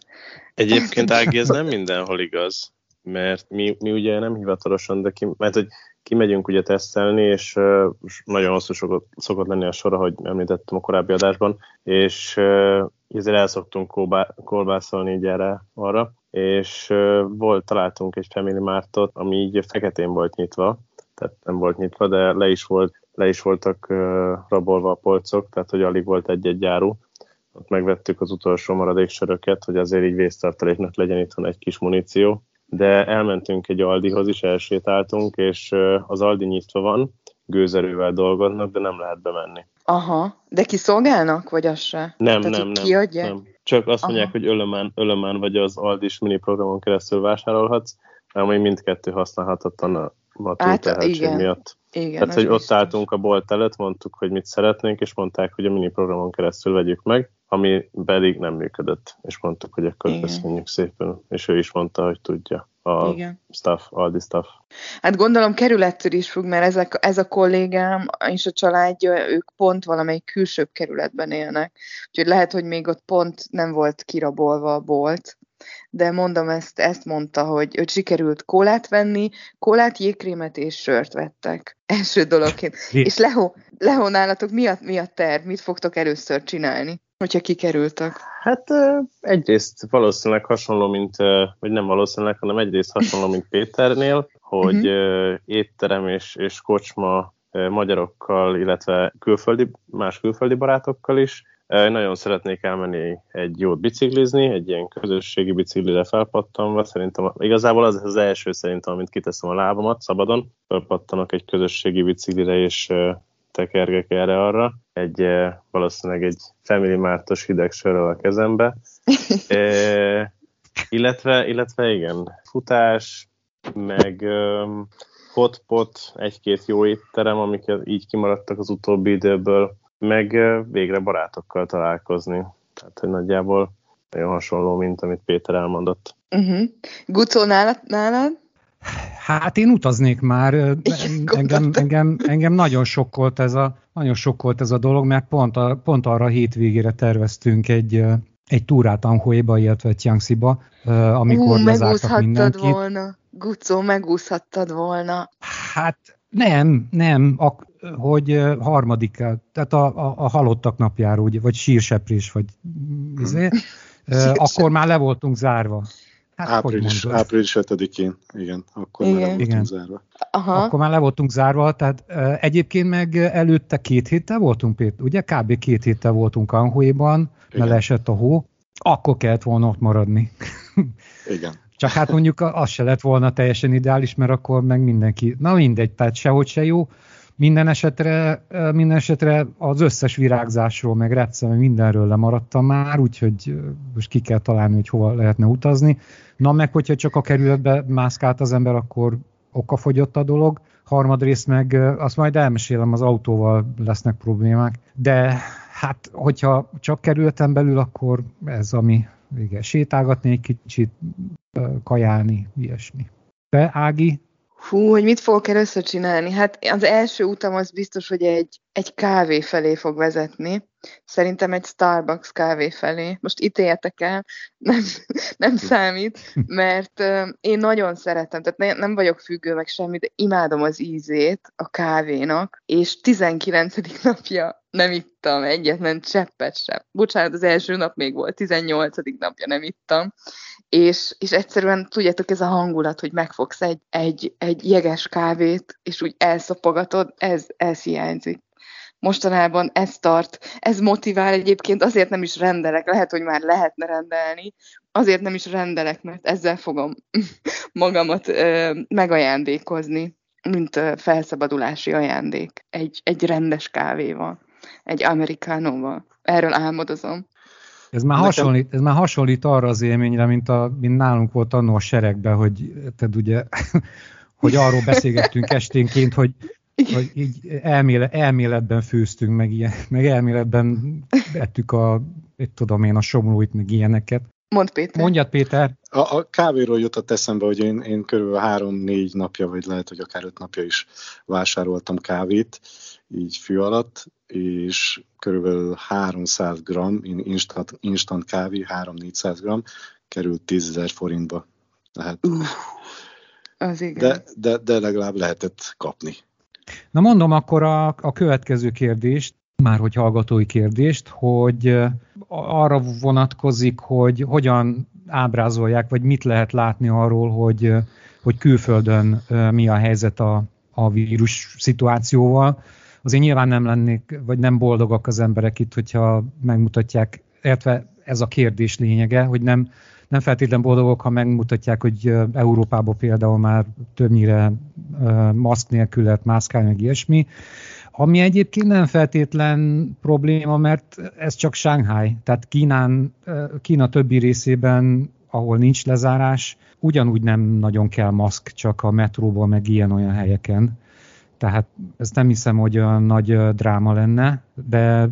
Egyébként Ági, ez nem mindenhol igaz, mert mi, mi ugye nem hivatalosan, de ki, mert hogy kimegyünk ugye tesztelni, és uh, nagyon hosszú szokott, szokott lenni a sora, hogy említettem a korábbi adásban, és uh, ezért el szoktunk kolbászolni így erre arra, és uh, volt, találtunk egy Family Martot, ami így feketén volt nyitva, tehát nem volt nyitva, de le is, volt, le is voltak rabolva a polcok, tehát hogy alig volt egy-egy áru. Ott megvettük az utolsó maradék söröket, hogy azért így vésztartaléknak legyen itthon egy kis muníció. De elmentünk egy Aldihoz is, elsétáltunk, és az Aldi nyitva van, gőzerővel dolgoznak, de nem lehet bemenni. Aha, de kiszolgálnak, vagy az se? Nem, Tehát, nem, nem, nem. Csak azt mondják, Aha. hogy Ölömán, Ölömán vagy az Aldis mini programon keresztül vásárolhatsz, ami mindkettő használhatatlan a, a túlterheltség miatt. Igen, Tehát, hogy ott álltunk a bolt előtt, mondtuk, hogy mit szeretnénk, és mondták, hogy a mini programon keresztül vegyük meg, ami pedig nem működött, és mondtuk, hogy akkor Igen. köszönjük szépen, és ő is mondta, hogy tudja a Igen. staff, Aldi staff. Hát gondolom kerülettől is függ, mert ezek, ez a kollégám és a családja, ők pont valamelyik külsőbb kerületben élnek. Úgyhogy lehet, hogy még ott pont nem volt kirabolva a bolt, de mondom, ezt, ezt mondta, hogy őt sikerült kólát venni, kólát, jégkrémet és sört vettek. Első dologként. és Leho, Leho nálatok mi a, mi a terv? Mit fogtok először csinálni, hogyha kikerültek? Hát egyrészt valószínűleg hasonló, mint, vagy nem valószínűleg, hanem egyrészt hasonló, mint Péternél, hogy uh-huh. étterem és, és kocsma magyarokkal, illetve külföldi, más külföldi barátokkal is, nagyon szeretnék elmenni egy jót biciklizni, egy ilyen közösségi biciklire felpattanva. Szerintem igazából az az első szerintem, amint kiteszem a lábamat szabadon, felpattanok egy közösségi biciklire, és tekergek erre-arra. Egy valószínűleg egy Family Mártos hideg sörrel a kezembe. e, illetve, illetve igen, futás, meg um, hotpot, egy-két jó étterem, amik így kimaradtak az utóbbi időből meg végre barátokkal találkozni. Tehát, hogy nagyjából nagyon hasonló, mint amit Péter elmondott. Uh-huh. Gucó, nálad, nálad? Hát én utaznék már, engem, engem, engem nagyon sokkolt ez a, nagyon sokkolt ez a dolog, mert pont, a, pont arra a hétvégére terveztünk egy, egy túrát Anhoéba, illetve Tiangxiba, amikor uh, lezártak mindenkit. volna. Gucó, megúszhattad volna. Hát nem, nem, a, hogy harmadik, tehát a, a, a halottak napjára, ugye, vagy sírseprés, vagy izé, akkor már le voltunk zárva. Hát, április, április 5-én, igen, akkor igen. már le voltunk igen. zárva. Aha. Akkor már le voltunk zárva, tehát egyébként meg előtte két héttel voltunk, ugye? Kb. két héttel voltunk Anhuéban, mert leesett a hó, akkor kellett volna ott maradni. igen. Csak hát mondjuk az se lett volna teljesen ideális, mert akkor meg mindenki, na mindegy, tehát sehogy se jó. Minden esetre, minden esetre az összes virágzásról, meg retsze, mindenről lemaradtam már, úgyhogy most ki kell találni, hogy hova lehetne utazni. Na meg, hogyha csak a kerületbe mászkált az ember, akkor okafogyott a dolog. Harmadrészt meg azt majd elmesélem, az autóval lesznek problémák. De hát, hogyha csak kerületen belül, akkor ez, ami igen, sétálgatni egy kicsit, kajálni, ilyesmi. Te, Ági? Hú, hogy mit fogok először csinálni? Hát az első utam az biztos, hogy egy, egy kávé felé fog vezetni. Szerintem egy Starbucks kávé felé. Most ítéljetek el, nem, nem számít, mert én nagyon szeretem, tehát ne, nem vagyok függő meg semmi, de imádom az ízét a kávénak, és 19. napja nem ittam egyetlen cseppet sem. Bocsánat, az első nap még volt, 18. napja nem ittam, és, és egyszerűen tudjátok, ez a hangulat, hogy megfogsz egy, egy, egy jeges kávét, és úgy elszopogatod, ez, ez hiányzik. Mostanában ez tart, ez motivál egyébként, azért nem is rendelek, lehet, hogy már lehetne rendelni, azért nem is rendelek, mert ezzel fogom magamat ö, megajándékozni, mint ö, felszabadulási ajándék, egy, egy rendes kávéval, egy amerikánóval. Erről álmodozom. Ez már, Nekem... hasonlít, ez már hasonlít arra az élményre, mint, a, mint nálunk volt annó a seregben, hogy, tehát ugye, hogy arról beszélgettünk esténként, hogy, hogy így elméle, elméletben főztünk, meg, ilyen, meg elméletben vettük a, tudom én, a somlóit, meg ilyeneket. Mond Péter. Mondjad Péter. A, a kávéról jutott eszembe, hogy én, én körülbelül három-négy napja, vagy lehet, hogy akár öt napja is vásároltam kávét, így fű alatt, és körülbelül 300 g instant, instant kávé, 3-400 g került 10 ezer forintba. Tehát, uh, az igen. De, de, de legalább lehetett kapni. Na mondom akkor a, a következő kérdést, már hogy hallgatói kérdést, hogy arra vonatkozik, hogy hogyan ábrázolják, vagy mit lehet látni arról, hogy, hogy külföldön mi a helyzet a, a vírus szituációval. Azért nyilván nem lennék, vagy nem boldogak az emberek itt, hogyha megmutatják, illetve ez a kérdés lényege, hogy nem, nem feltétlenül boldogok, ha megmutatják, hogy Európában például már többnyire maszk nélkül lehet mászkálni, meg ilyesmi. Ami egyébként nem feltétlen probléma, mert ez csak Shanghai. Tehát Kínán, Kína többi részében, ahol nincs lezárás, ugyanúgy nem nagyon kell maszk, csak a metróban, meg ilyen-olyan helyeken. Tehát ezt nem hiszem, hogy olyan nagy dráma lenne, de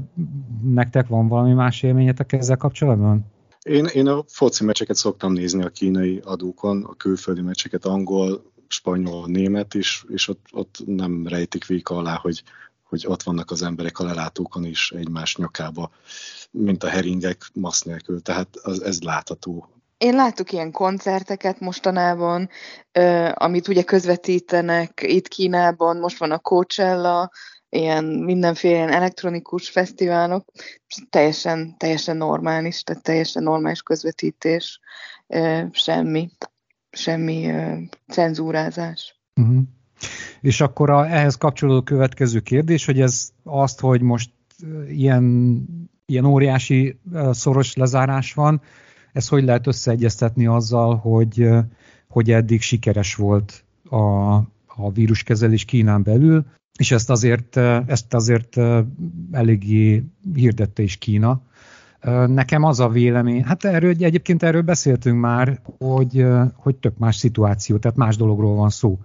nektek van valami más élményetek ezzel kapcsolatban? Én, én a foci meccseket szoktam nézni a kínai adókon, a külföldi meccseket angol, spanyol, német is, és ott, ott nem rejtik véka alá, hogy, hogy ott vannak az emberek a lelátókon is egymás nyakába, mint a heringek masz nélkül, tehát az, ez látható. Én láttuk ilyen koncerteket mostanában, amit ugye közvetítenek itt Kínában, most van a Coachella, ilyen mindenféle ilyen elektronikus fesztiválok, teljesen, teljesen normális, tehát teljesen normális közvetítés, semmi, semmi cenzúrázás. Uh-huh. És akkor a, ehhez kapcsolódó következő kérdés, hogy ez azt, hogy most ilyen, ilyen óriási szoros lezárás van, ez hogy lehet összeegyeztetni azzal, hogy, hogy eddig sikeres volt a, a víruskezelés Kínán belül, és ezt azért, ezt azért eléggé hirdette is Kína. Nekem az a vélemény, hát erről, egyébként erről beszéltünk már, hogy, hogy tök más szituáció, tehát más dologról van szó.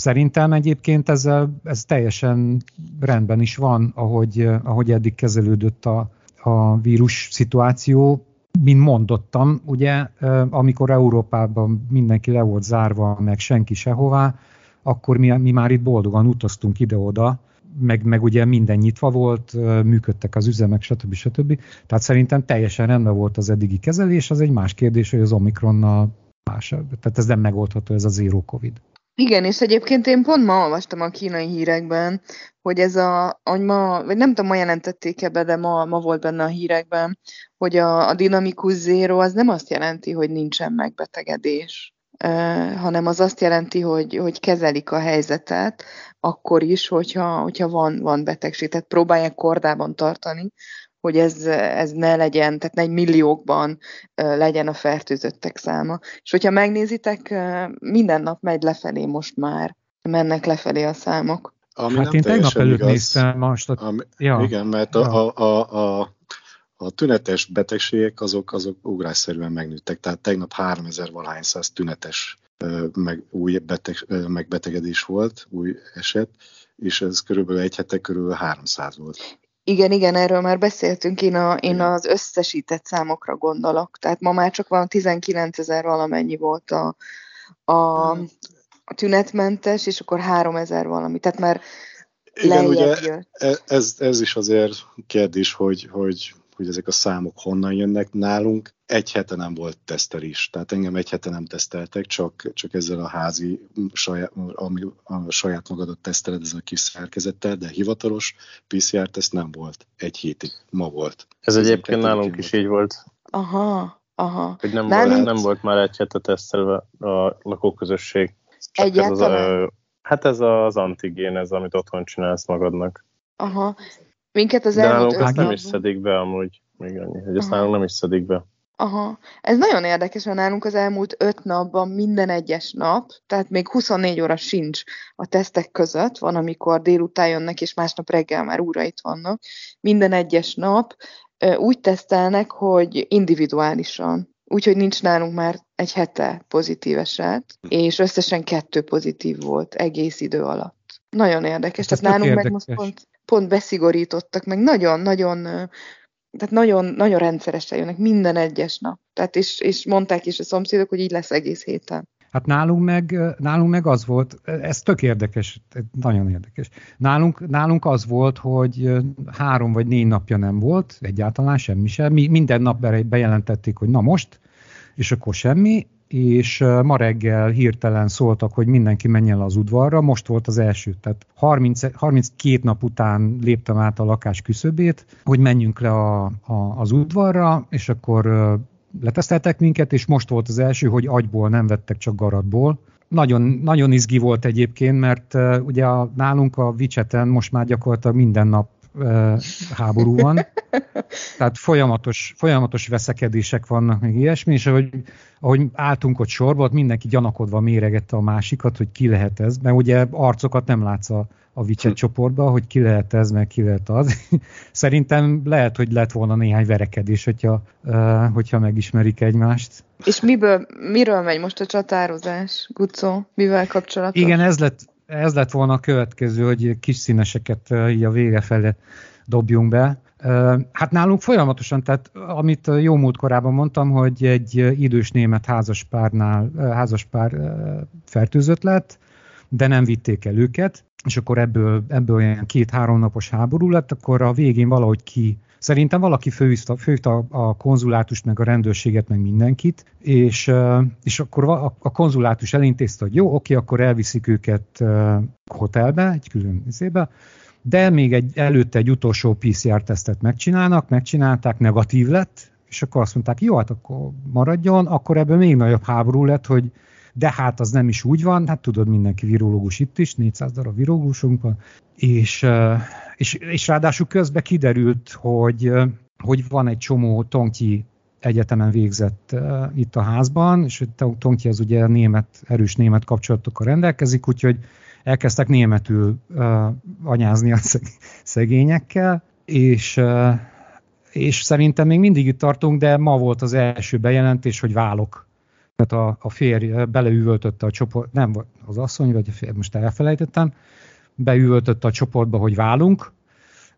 Szerintem egyébként ez, ez teljesen rendben is van, ahogy, ahogy eddig kezelődött a, a vírus szituáció. Mint mondottam, ugye, amikor Európában mindenki le volt zárva, meg senki sehová, akkor mi, mi már itt boldogan utaztunk ide-oda, meg, meg ugye minden nyitva volt, működtek az üzemek, stb. stb. Tehát szerintem teljesen rendben volt az eddigi kezelés, az egy más kérdés, hogy az Omikronnal más. Tehát ez nem megoldható, ez a zero covid. Igen, és egyébként én pont ma olvastam a kínai hírekben, hogy ez a, hogy ma, vagy nem tudom, ma jelentették ebbe, de ma, ma volt benne a hírekben, hogy a, a dinamikus zéro az nem azt jelenti, hogy nincsen megbetegedés, uh, hanem az azt jelenti, hogy, hogy kezelik a helyzetet, akkor is, hogyha, hogyha van, van betegség. Tehát próbálják kordában tartani, hogy ez, ez ne legyen, tehát ne egy milliókban legyen a fertőzöttek száma. És hogyha megnézitek, minden nap megy lefelé most már, mennek lefelé a számok. Ami hát én tegnap előtt igaz, néztem most. A... Ami, ja. Igen, mert ja. a, a, a, a tünetes betegségek azok, azok ugrásszerűen megnőttek, tehát tegnap 3000 valahány száz tünetes meg új beteg, megbetegedés volt, új eset, és ez körülbelül egy hete körül 300 volt. Igen, igen, erről már beszéltünk, én, a, én az összesített számokra gondolok. Tehát ma már csak van 19 ezer valamennyi volt a, a, a tünetmentes, és akkor 3 ezer valami. Tehát már igen, ugye e, ez, ez is azért kérdés, hogy, hogy hogy ezek a számok honnan jönnek nálunk. Egy hete nem volt tesztelés, tehát engem egy hete nem teszteltek, csak, csak ezzel a házi, saját, ami a saját magadat teszteled, ez a kis szerkezettel, de hivatalos PCR-teszt nem volt. Egy hétig, ma volt. Ez, ez egyébként nálunk is így volt. Aha, aha. Hogy nem, volt, nem volt már egy hete tesztelve a lakóközösség. Egyáltalán? Ez az, hát ez az antigén, ez amit otthon csinálsz magadnak. Aha. Minket az De nálunk ezt nem is szedik be amúgy, még annyi, hogy ezt nálunk nem is szedik be. Aha. Ez nagyon érdekes, mert nálunk az elmúlt öt napban minden egyes nap, tehát még 24 óra sincs a tesztek között, van, amikor délután jönnek, és másnap reggel már újra itt vannak. Minden egyes nap úgy tesztelnek, hogy individuálisan. Úgyhogy nincs nálunk már egy hete pozitív eset, és összesen kettő pozitív volt egész idő alatt. Nagyon érdekes. Tehát nálunk érdekes. meg most pont pont beszigorítottak, meg nagyon-nagyon tehát nagyon, nagyon rendszeresen jönnek minden egyes nap. Tehát és, és mondták is a szomszédok, hogy így lesz egész héten. Hát nálunk meg, nálunk meg az volt, ez tök érdekes, nagyon érdekes. Nálunk, nálunk az volt, hogy három vagy négy napja nem volt, egyáltalán semmi sem. Mi minden nap bejelentették, hogy na most, és akkor semmi, és ma reggel hirtelen szóltak, hogy mindenki menjen le az udvarra, most volt az első, tehát 30, 32 nap után léptem át a lakás küszöbét, hogy menjünk le a, a, az udvarra, és akkor leteszteltek minket, és most volt az első, hogy agyból nem vettek, csak garatból. Nagyon, nagyon izgi volt egyébként, mert ugye a, nálunk a Vicseten most már gyakorlatilag minden nap háború van. Tehát folyamatos, folyamatos veszekedések vannak, még ilyesmi, és ahogy, ahogy álltunk ott sorba, ott mindenki gyanakodva méregette a másikat, hogy ki lehet ez, mert ugye arcokat nem látsz a, a Witcher hm. csoportba, hogy ki lehet ez, meg ki lehet az. Szerintem lehet, hogy lett volna néhány verekedés, hogyha, hogyha megismerik egymást. És miből, miről megy most a csatározás, Gucó? Mivel kapcsolatos? Igen, ez lett, ez lett volna a következő, hogy kis színeseket így a vége fele dobjunk be. Hát nálunk folyamatosan, tehát amit jó múltkorában mondtam, hogy egy idős német házaspárnál, házaspár fertőzött lett, de nem vitték el őket, és akkor ebből, ebből olyan két-három napos háború lett, akkor a végén valahogy ki Szerintem valaki főhívta, főhívta a konzulátust, meg a rendőrséget, meg mindenkit, és, és akkor a, a konzulátus elintézte, hogy jó, oké, akkor elviszik őket hotelbe, egy külön izébe, de még egy, előtte egy utolsó PCR-tesztet megcsinálnak, megcsinálták, negatív lett, és akkor azt mondták, jó, hát akkor maradjon, akkor ebből még nagyobb háború lett, hogy de hát az nem is úgy van, hát tudod, mindenki virológus itt is, 400 darab virológusunk van, és, és, és ráadásul közben kiderült, hogy, hogy van egy csomó Tonkyi egyetemen végzett uh, itt a házban, és Tonkyi az ugye német, erős német kapcsolatokkal rendelkezik, úgyhogy elkezdtek németül uh, anyázni a szegényekkel, és, uh, és szerintem még mindig itt tartunk, de ma volt az első bejelentés, hogy válok tehát a, a férj beleüvöltötte a csoport, nem az asszony, vagy a férj, most elfelejtettem, beüvöltötte a csoportba, hogy válunk,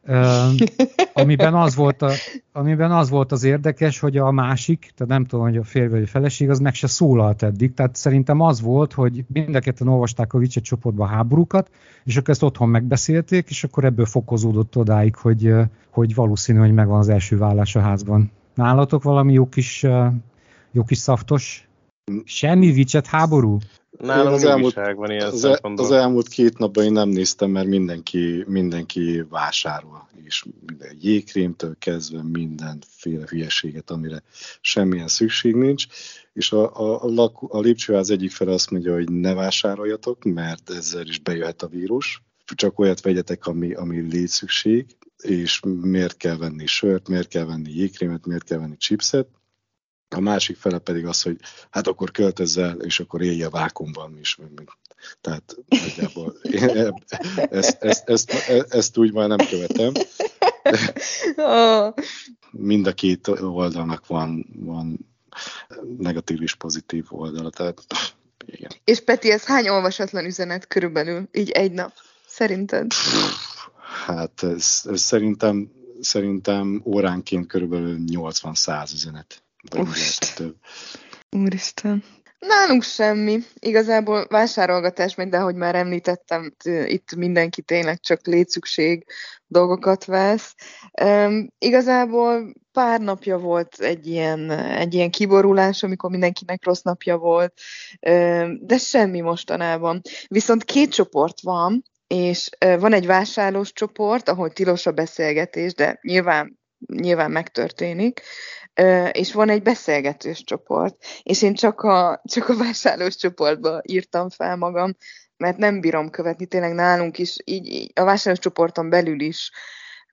amiben, az volt a, amiben az volt az érdekes, hogy a másik, tehát nem tudom, hogy a férj vagy a feleség, az meg se szólalt eddig. Tehát szerintem az volt, hogy mind a ketten olvasták a Vicset csoportban háborúkat, és akkor ezt otthon megbeszélték, és akkor ebből fokozódott odáig, hogy, hogy valószínű, hogy megvan az első vállás a házban. Nálatok valami jó kis, jó kis szaftos Semmi vicset háború? Nálam az elmúlt, van ilyen az, el, az elmúlt két napban én nem néztem, mert mindenki, mindenki vásárol, és minden jégkrémtől kezdve mindenféle hülyeséget, amire semmilyen szükség nincs, és a, a, a, lakó, a lépcsőház egyik fele azt mondja, hogy ne vásároljatok, mert ezzel is bejöhet a vírus, csak olyat vegyetek, ami, ami létszükség, és miért kell venni sört, miért kell venni jégkrémet, miért kell venni chipset, a másik fele pedig az, hogy hát akkor költözzel, és akkor élj a vákumban is. Tehát nagyjából ezt, ezt, ezt, ezt, ezt úgy már nem követem. Mind a két oldalnak van, van negatív és pozitív oldala. Tehát, igen. És Peti, ez hány olvasatlan üzenet körülbelül, így egy nap, szerinted? Hát ez, ez szerintem, szerintem óránként körülbelül 80-100 üzenet. Úristen. Úristen. Nálunk semmi. Igazából vásárolgatás megy, de ahogy már említettem, itt mindenki tényleg csak létszükség dolgokat vesz. Um, igazából pár napja volt egy ilyen, egy ilyen kiborulás, amikor mindenkinek rossz napja volt, um, de semmi mostanában. Viszont két csoport van, és uh, van egy vásárlós csoport, ahol tilos a beszélgetés, de nyilván, nyilván megtörténik, és van egy beszélgetős csoport, és én csak a, csak a vásárlós csoportba írtam fel magam, mert nem bírom követni, tényleg nálunk is, így, így a vásárlós csoporton belül is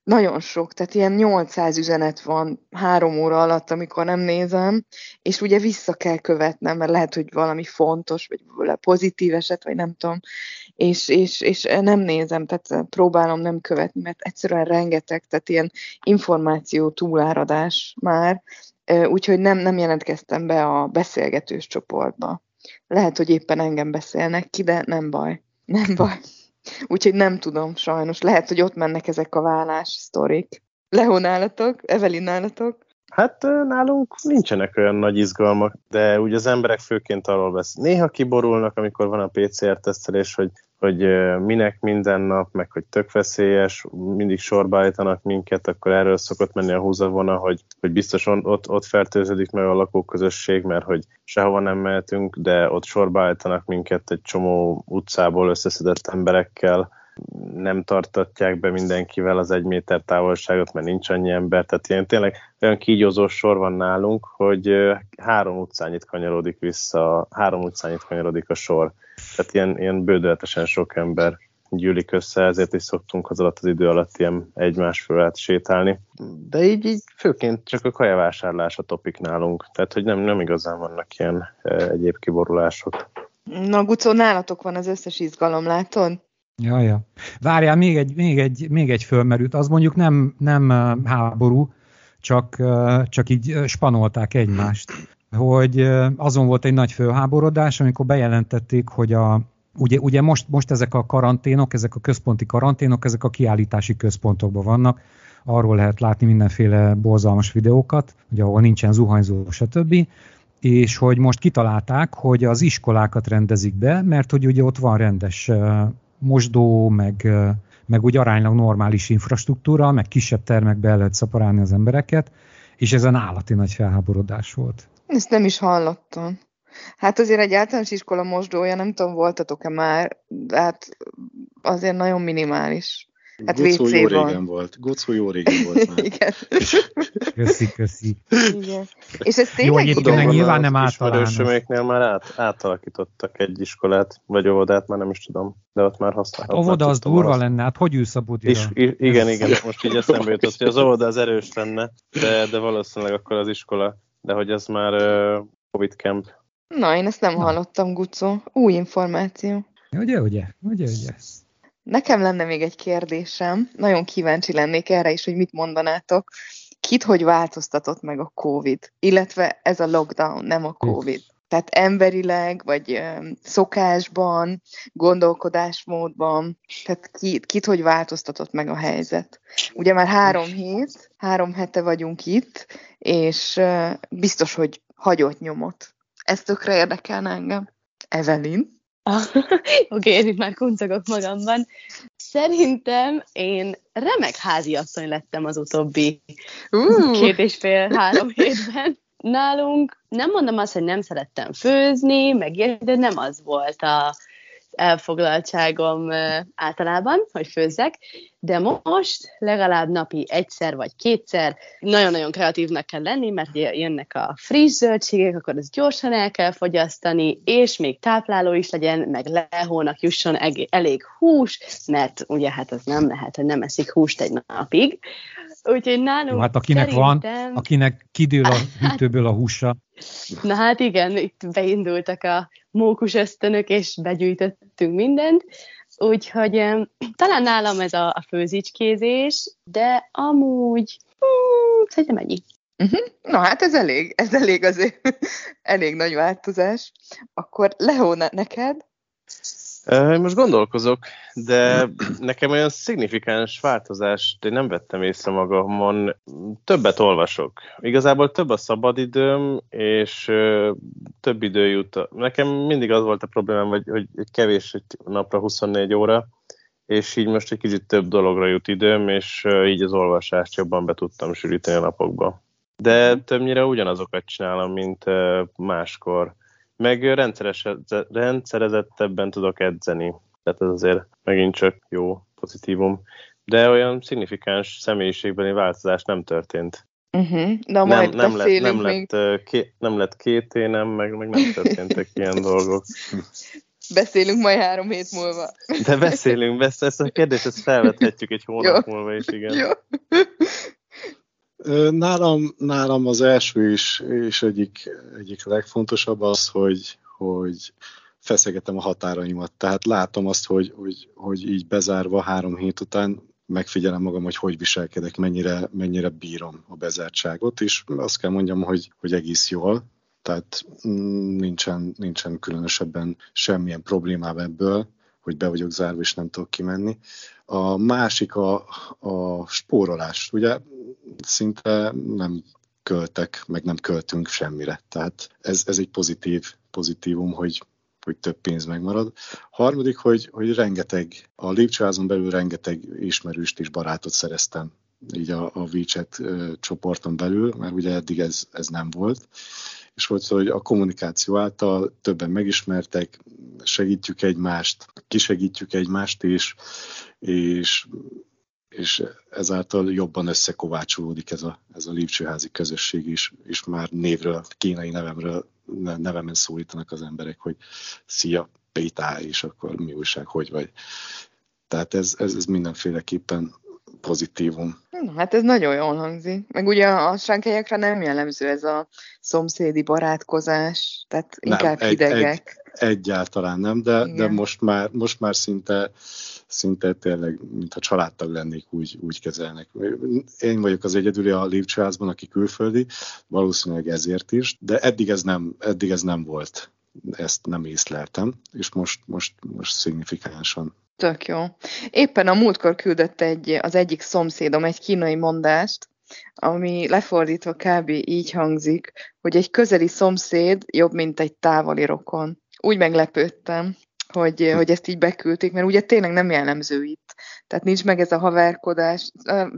nagyon sok, tehát ilyen 800 üzenet van három óra alatt, amikor nem nézem, és ugye vissza kell követnem, mert lehet, hogy valami fontos, vagy pozitív eset, vagy nem tudom, és, és, és nem nézem, tehát próbálom nem követni, mert egyszerűen rengeteg, tehát ilyen információ túláradás már, úgyhogy nem, nem jelentkeztem be a beszélgetős csoportba. Lehet, hogy éppen engem beszélnek ki, de nem baj. Nem baj. Úgyhogy nem tudom, sajnos. Lehet, hogy ott mennek ezek a vállás sztorik. Leho nálatok, Evelyn nálatok? Hát nálunk nincsenek olyan nagy izgalmak, de úgy az emberek főként arról vesz. Néha kiborulnak, amikor van a PCR-tesztelés, hogy, hogy minek minden nap, meg hogy tök veszélyes, mindig sorba állítanak minket, akkor erről szokott menni a húzavona, hogy, hogy biztosan ott, ott fertőződik meg a lakóközösség, mert hogy sehova nem mehetünk, de ott sorba állítanak minket egy csomó utcából összeszedett emberekkel, nem tartatják be mindenkivel az egy méter távolságot, mert nincs annyi ember, tehát ilyen tényleg olyan kígyózós sor van nálunk, hogy három utcányit kanyarodik vissza, három utcányit kanyarodik a sor. Tehát ilyen, ilyen bődöletesen sok ember gyűlik össze, ezért is szoktunk az alatt az idő alatt ilyen egymás fölött sétálni. De így, így főként csak a kajavásárlás a topik nálunk, tehát hogy nem, nem igazán vannak ilyen egyéb kiborulások. Na, Gucó, nálatok van az összes izgalom, látod? Ja, ja. Várjál, még egy, még egy, még egy fölmerült. Az mondjuk nem, nem háború, csak, csak így spanolták egymást. Hogy azon volt egy nagy fölháborodás, amikor bejelentették, hogy a, ugye, ugye most, most ezek a karanténok, ezek a központi karanténok, ezek a kiállítási központokban vannak, arról lehet látni mindenféle borzalmas videókat, ugye, ahol nincsen zuhanyzó, stb. És hogy most kitalálták, hogy az iskolákat rendezik be, mert hogy ugye ott van rendes mosdó, meg, meg úgy aránylag normális infrastruktúra, meg kisebb termekbe el lehet szaporálni az embereket, és ez egy állati nagy felháborodás volt. Ezt nem is hallottam. Hát azért egy általános iskola mosdója, nem tudom, voltatok-e már, de hát azért nagyon minimális. Hát Gocó jó van. régen volt. Gocó jó régen volt már. Igen. Köszi, köszi. Igen. És ez tényleg Jó, egyébként nyilván nem általános. már át, átalakítottak egy iskolát, vagy óvodát, már nem is tudom, de ott már használhatnak. Hát óvoda az durva azt. lenne, hát hogy ülsz a budira? Is, igen, igen, most így eszembe jutott, hogy az óvoda az erős lenne, de, de valószínűleg akkor az iskola, de hogy ez már uh, Covid camp. Na, én ezt nem Na. hallottam, Gucó. Új információ. Ugye, ugye, ugye, ugye. Nekem lenne még egy kérdésem, nagyon kíváncsi lennék erre is, hogy mit mondanátok. Kit hogy változtatott meg a COVID? Illetve ez a lockdown, nem a COVID. Tehát emberileg, vagy szokásban, gondolkodásmódban, tehát kit, kit hogy változtatott meg a helyzet. Ugye már három hét, három hete vagyunk itt, és biztos, hogy hagyott nyomot. Ez tökre érdekel engem. Evelyn? Oké, okay, én már kuncogok magamban. Szerintem én remek háziasszony lettem az utóbbi uh. két és fél-három hétben. Nálunk nem mondom azt, hogy nem szerettem főzni, meg de nem az volt a, elfoglaltságom általában, hogy főzzek, de most legalább napi egyszer vagy kétszer nagyon-nagyon kreatívnak kell lenni, mert jönnek a friss zöldségek, akkor ezt gyorsan el kell fogyasztani, és még tápláló is legyen, meg lehónak jusson elég hús, mert ugye hát az nem lehet, hogy nem eszik húst egy napig. Úgyhogy nálunk Jó, hát akinek szerintem... van, akinek kidől a hűtőből a húsa. Na hát igen, itt beindultak a mókus ösztönök, és begyűjtöttünk mindent. Úgyhogy talán nálam ez a, a főzicskézés, de amúgy hmm, szerintem ennyi. Uh-huh. Na hát ez elég, ez elég azért, elég nagy változás. Akkor Leo, neked? Most gondolkozok, de nekem olyan szignifikáns változást én nem vettem észre magamon. Többet olvasok. Igazából több a szabadidőm, és több idő jut. Nekem mindig az volt a problémám, hogy, hogy kevés egy napra 24 óra, és így most egy kicsit több dologra jut időm, és így az olvasást jobban be tudtam sűríteni a napokba. De többnyire ugyanazokat csinálom, mint máskor meg rendszerezettebben tudok edzeni. Tehát ez azért megint csak jó, pozitívum. De olyan szignifikáns személyiségbeli változás nem történt. Uh-huh. De majd nem, nem lett, nem, még... lett, ké, nem lett két énem, meg, meg nem történtek ilyen dolgok. Beszélünk majd három hét múlva. De beszélünk, beszél, ezt a kérdést ezt felvethetjük egy hónap Jó. múlva is, igen. Jó. Nálam, nálam az első is, és egyik, egyik legfontosabb az, hogy, hogy feszegetem a határaimat. Tehát látom azt, hogy, hogy, hogy így bezárva három hét után megfigyelem magam, hogy hogy viselkedek, mennyire, mennyire bírom a bezártságot, és azt kell mondjam, hogy, hogy egész jól, tehát mm, nincsen, nincsen különösebben semmilyen problémám ebből, hogy be vagyok zárva, és nem tudok kimenni. A másik a, a spórolás. Ugye szinte nem költek, meg nem költünk semmire. Tehát ez, ez egy pozitív, pozitívum, hogy, hogy több pénz megmarad. Harmadik, hogy, hogy rengeteg, a lépcsőházon belül rengeteg ismerőst és barátot szereztem így a, a WeChat csoporton belül, mert ugye eddig ez, ez nem volt és volt szó, hogy a kommunikáció által többen megismertek, segítjük egymást, kisegítjük egymást, és, és, és ezáltal jobban összekovácsolódik ez a, ez a lépcsőházi közösség is, és már névről, kínai nevemről, nevemen szólítanak az emberek, hogy szia, Pétá, és akkor mi újság, hogy vagy. Tehát ez, ez, ez mindenféleképpen pozitívum. Na, hát ez nagyon jól hangzik. Meg ugye a sánkelyekre nem jellemző ez a szomszédi barátkozás, tehát inkább nem, hidegek. Egy, egyáltalán nem, de, de most, már, most már szinte szinte tényleg, mintha családtag lennék, úgy, úgy kezelnek. Én vagyok az egyedüli a lépcsőházban, aki külföldi, valószínűleg ezért is, de eddig ez nem, eddig ez nem volt. Ezt nem észleltem, és most, most, most szignifikánsan Tök jó. Éppen a múltkor küldött egy, az egyik szomszédom egy kínai mondást, ami lefordítva kb. így hangzik, hogy egy közeli szomszéd jobb, mint egy távoli rokon. Úgy meglepődtem, hogy, hogy ezt így beküldték, mert ugye tényleg nem jellemző itt. Tehát nincs meg ez a haverkodás.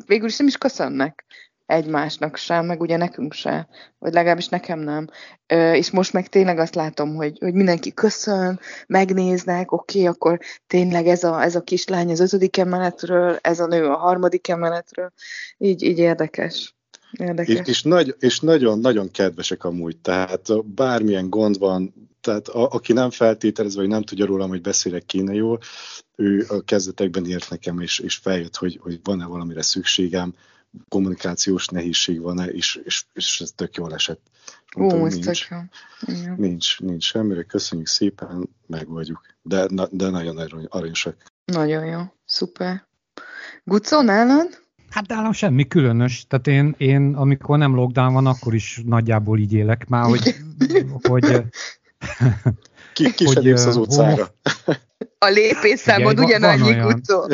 Végül is nem is köszönnek egymásnak sem, meg ugye nekünk se, vagy legalábbis nekem nem. Ö, és most meg tényleg azt látom, hogy, hogy mindenki köszön, megnéznek, oké, okay, akkor tényleg ez a, ez a kislány az ötödik emeletről, ez a nő a harmadik emeletről, így, így érdekes. Érdekes. És, és, nagy, és nagyon, nagyon kedvesek amúgy, tehát bármilyen gond van, tehát a, aki nem feltételez, vagy nem tudja rólam, hogy beszélek kínaiul, ő a kezdetekben írt nekem, és, és feljött, hogy, hogy van-e valamire szükségem, kommunikációs nehézség van-e, és, és, és ez tök jól esett. Mondtam, Ó, nincs, jó. nincs, nincs semmire, köszönjük szépen, megoldjuk. De, de nagyon aranyosak. Nagyon jó, szuper. Gucó, nálad? Hát nálam semmi különös. Tehát én, én, amikor nem lockdown van, akkor is nagyjából így élek. Már, hogy... hogy ki, ki hogy, az utcára. A lépésszámod ugyanannyi, Gucó.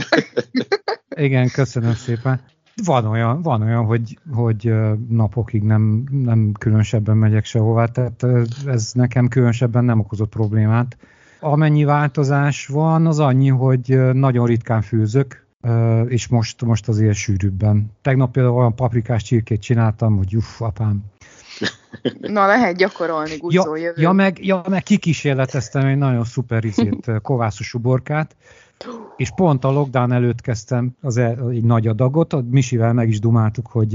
Igen, köszönöm szépen. Van olyan, van olyan hogy, hogy napokig nem, nem különösebben megyek sehová, tehát ez nekem különösebben nem okozott problémát. Amennyi változás van, az annyi, hogy nagyon ritkán főzök, és most, most azért sűrűbben. Tegnap például olyan paprikás csirkét csináltam, hogy uff, apám. Na, lehet gyakorolni, Guzó, ja, jövő. Ja, meg, ja, meg kikísérleteztem egy nagyon szuper izét, kovászos uborkát, és pont a lockdown előtt kezdtem az egy nagy adagot, a Misivel meg is dumáltuk, hogy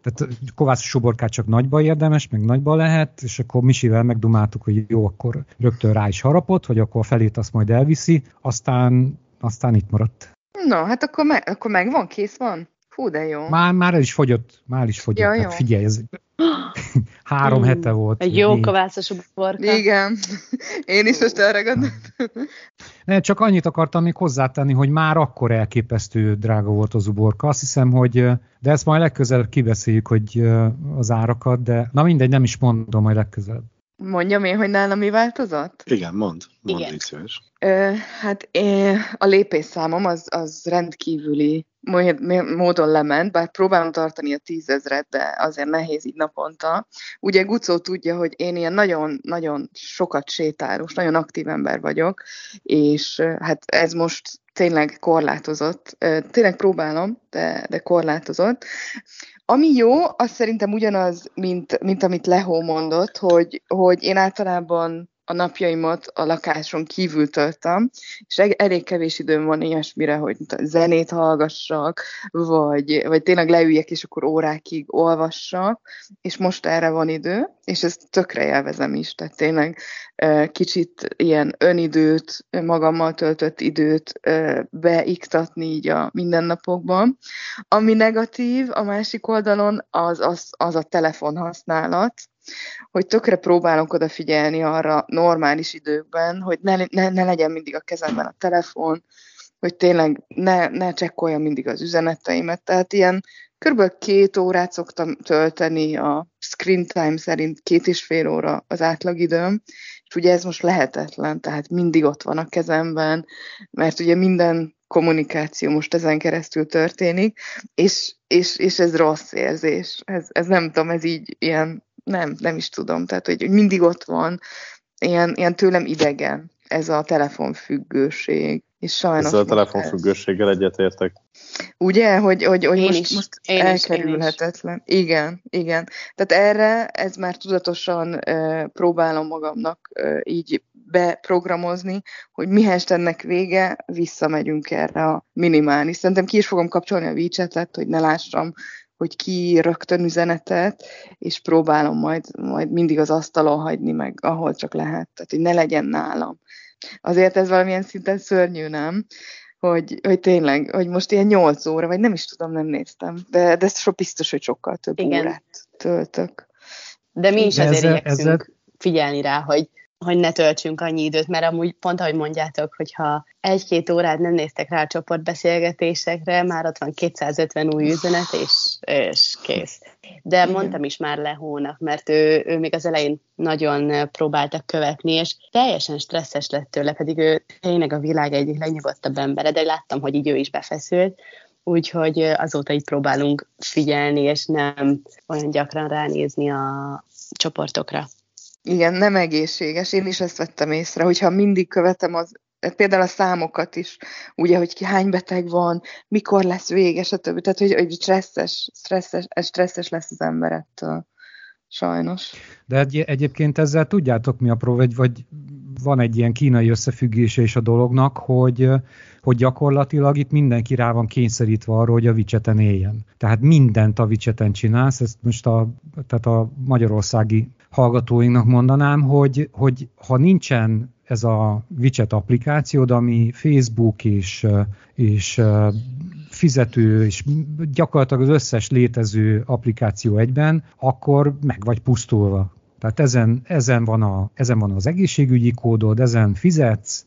tehát kovászos suborkát csak nagyba érdemes, meg nagyba lehet, és akkor Misivel megdumáltuk, hogy jó, akkor rögtön rá is harapott, hogy akkor a felét azt majd elviszi, aztán, aztán itt maradt. Na, hát akkor, me- akkor megvan, kész van? Hú, de jó. Már, már el is fogyott, már is fogyott. Ja, hát jó. figyelj, ez három mm, hete volt. Egy jó kovászos uborka. Igen, én is most erre gondoltam. Ne, csak annyit akartam még hozzátenni, hogy már akkor elképesztő drága volt az uborka. Azt hiszem, hogy, de ezt majd legközelebb kibeszéljük, hogy az árakat, de na mindegy, nem is mondom, majd legközelebb. Mondjam én, hogy nálam mi változott? Igen, mond. Mond, Igen. szíves. Ö, hát én, a lépésszámom az, az rendkívüli módon lement, bár próbálom tartani a tízezret, de azért nehéz így naponta. Ugye Gucó tudja, hogy én ilyen nagyon-nagyon sokat sétálós, nagyon aktív ember vagyok, és hát ez most tényleg korlátozott. Tényleg próbálom, de, de korlátozott. Ami jó, az szerintem ugyanaz, mint, mint amit Lehó mondott, hogy, hogy én általában a napjaimat a lakáson kívül töltöm, és elég kevés időm van ilyesmire, hogy zenét hallgassak, vagy, vagy tényleg leüljek, és akkor órákig olvassak, és most erre van idő, és ezt tökre élvezem is, tehát tényleg kicsit ilyen önidőt, magammal töltött időt beiktatni így a mindennapokban. Ami negatív a másik oldalon, az, az, az a telefonhasználat, hogy tökre próbálok odafigyelni arra normális időkben, hogy ne, ne, ne legyen mindig a kezemben a telefon, hogy tényleg ne, ne csekkoljam mindig az üzeneteimet. Tehát ilyen kb. két órát szoktam tölteni a screen time szerint két és fél óra az átlagidőm, És ugye ez most lehetetlen, tehát mindig ott van a kezemben, mert ugye minden kommunikáció most ezen keresztül történik, és, és, és ez rossz érzés. Ez, ez nem tudom, ez így ilyen, nem, nem is tudom, tehát hogy, hogy mindig ott van, ilyen, ilyen tőlem idegen ez a telefonfüggőség. És sajnos Ezzel a telefonfüggőséggel egyetértek. Ugye, hogy, hogy, hogy most, is, most én elkerülhetetlen. Is, igen, igen. Tehát erre ez már tudatosan uh, próbálom magamnak uh, így beprogramozni, hogy mihez ennek vége, visszamegyünk erre a minimális. Szerintem ki is fogom kapcsolni a wechat hogy ne lássam, hogy ki rögtön üzenetet, és próbálom majd, majd mindig az asztalon hagyni meg, ahol csak lehet. Tehát, hogy ne legyen nálam. Azért ez valamilyen szinten szörnyű, nem? Hogy, hogy tényleg, hogy most ilyen 8 óra, vagy nem is tudom, nem néztem, de, de ez so biztos, hogy sokkal több Igen. órát töltök. De mi is azért ezzel, igyekszünk ezzel... figyelni rá, hogy hogy ne töltsünk annyi időt, mert amúgy pont ahogy mondjátok, hogyha egy-két órát nem néztek rá a csoportbeszélgetésekre, már ott van 250 új üzenet, és, és kész. De mondtam is már le hónap, mert ő, ő még az elején nagyon próbáltak követni, és teljesen stresszes lett tőle, pedig ő tényleg a világ egyik legnyugodtabb embere, de láttam, hogy így ő is befeszült, úgyhogy azóta így próbálunk figyelni, és nem olyan gyakran ránézni a csoportokra. Igen, nem egészséges. Én is ezt vettem észre, hogyha mindig követem az például a számokat is, ugye, hogy ki hány beteg van, mikor lesz vége, stb. Tehát, hogy, hogy stresszes, stresszes, stresszes lesz az ember ettől. Sajnos. De egy, egyébként ezzel tudjátok mi a pró, vagy, vagy van egy ilyen kínai összefüggése is a dolognak, hogy, hogy gyakorlatilag itt mindenki rá van kényszerítve arra, hogy a vicseten éljen. Tehát mindent a vicseten csinálsz, ezt most a, tehát a magyarországi hallgatóinknak mondanám, hogy, hogy ha nincsen ez a Widget applikációd, ami Facebook és, és fizető, és gyakorlatilag az összes létező applikáció egyben, akkor meg vagy pusztulva. Tehát ezen, ezen, van a, ezen van az egészségügyi kódod, ezen fizetsz,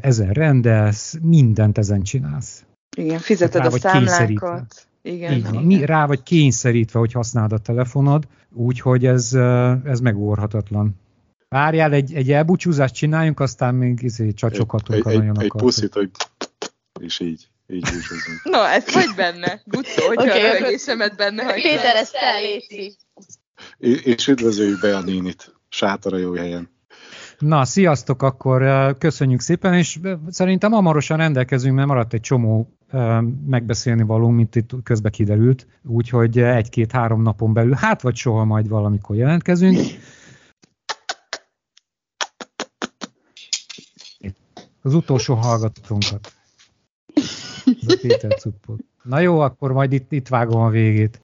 ezen rendelsz, mindent ezen csinálsz. Igen, fizeted a számlákat. Igen, Igen. igen. Mi, rá vagy kényszerítve, hogy használod a telefonod, úgyhogy ez, ez megórhatatlan. Várjál, egy, egy elbúcsúzást csináljunk, aztán még izé, csacsokatunk egy, a nagyon Egy, egy puszit, hogy és így. Így búcsúzunk. Na, ez hogy benne? Gucó, hogyha okay, a rövegésemet benne hagytam. Péter, ezt. És üdvözöljük be a nénit. Sátor a jó helyen. Na, sziasztok, akkor köszönjük szépen, és szerintem hamarosan rendelkezünk, mert maradt egy csomó megbeszélni való, mint itt közbe kiderült, úgyhogy egy-két-három napon belül, hát vagy soha majd valamikor jelentkezünk. Az utolsó hallgatónkat. Ez a Péter Cuppot. Na jó, akkor majd itt, itt vágom a végét.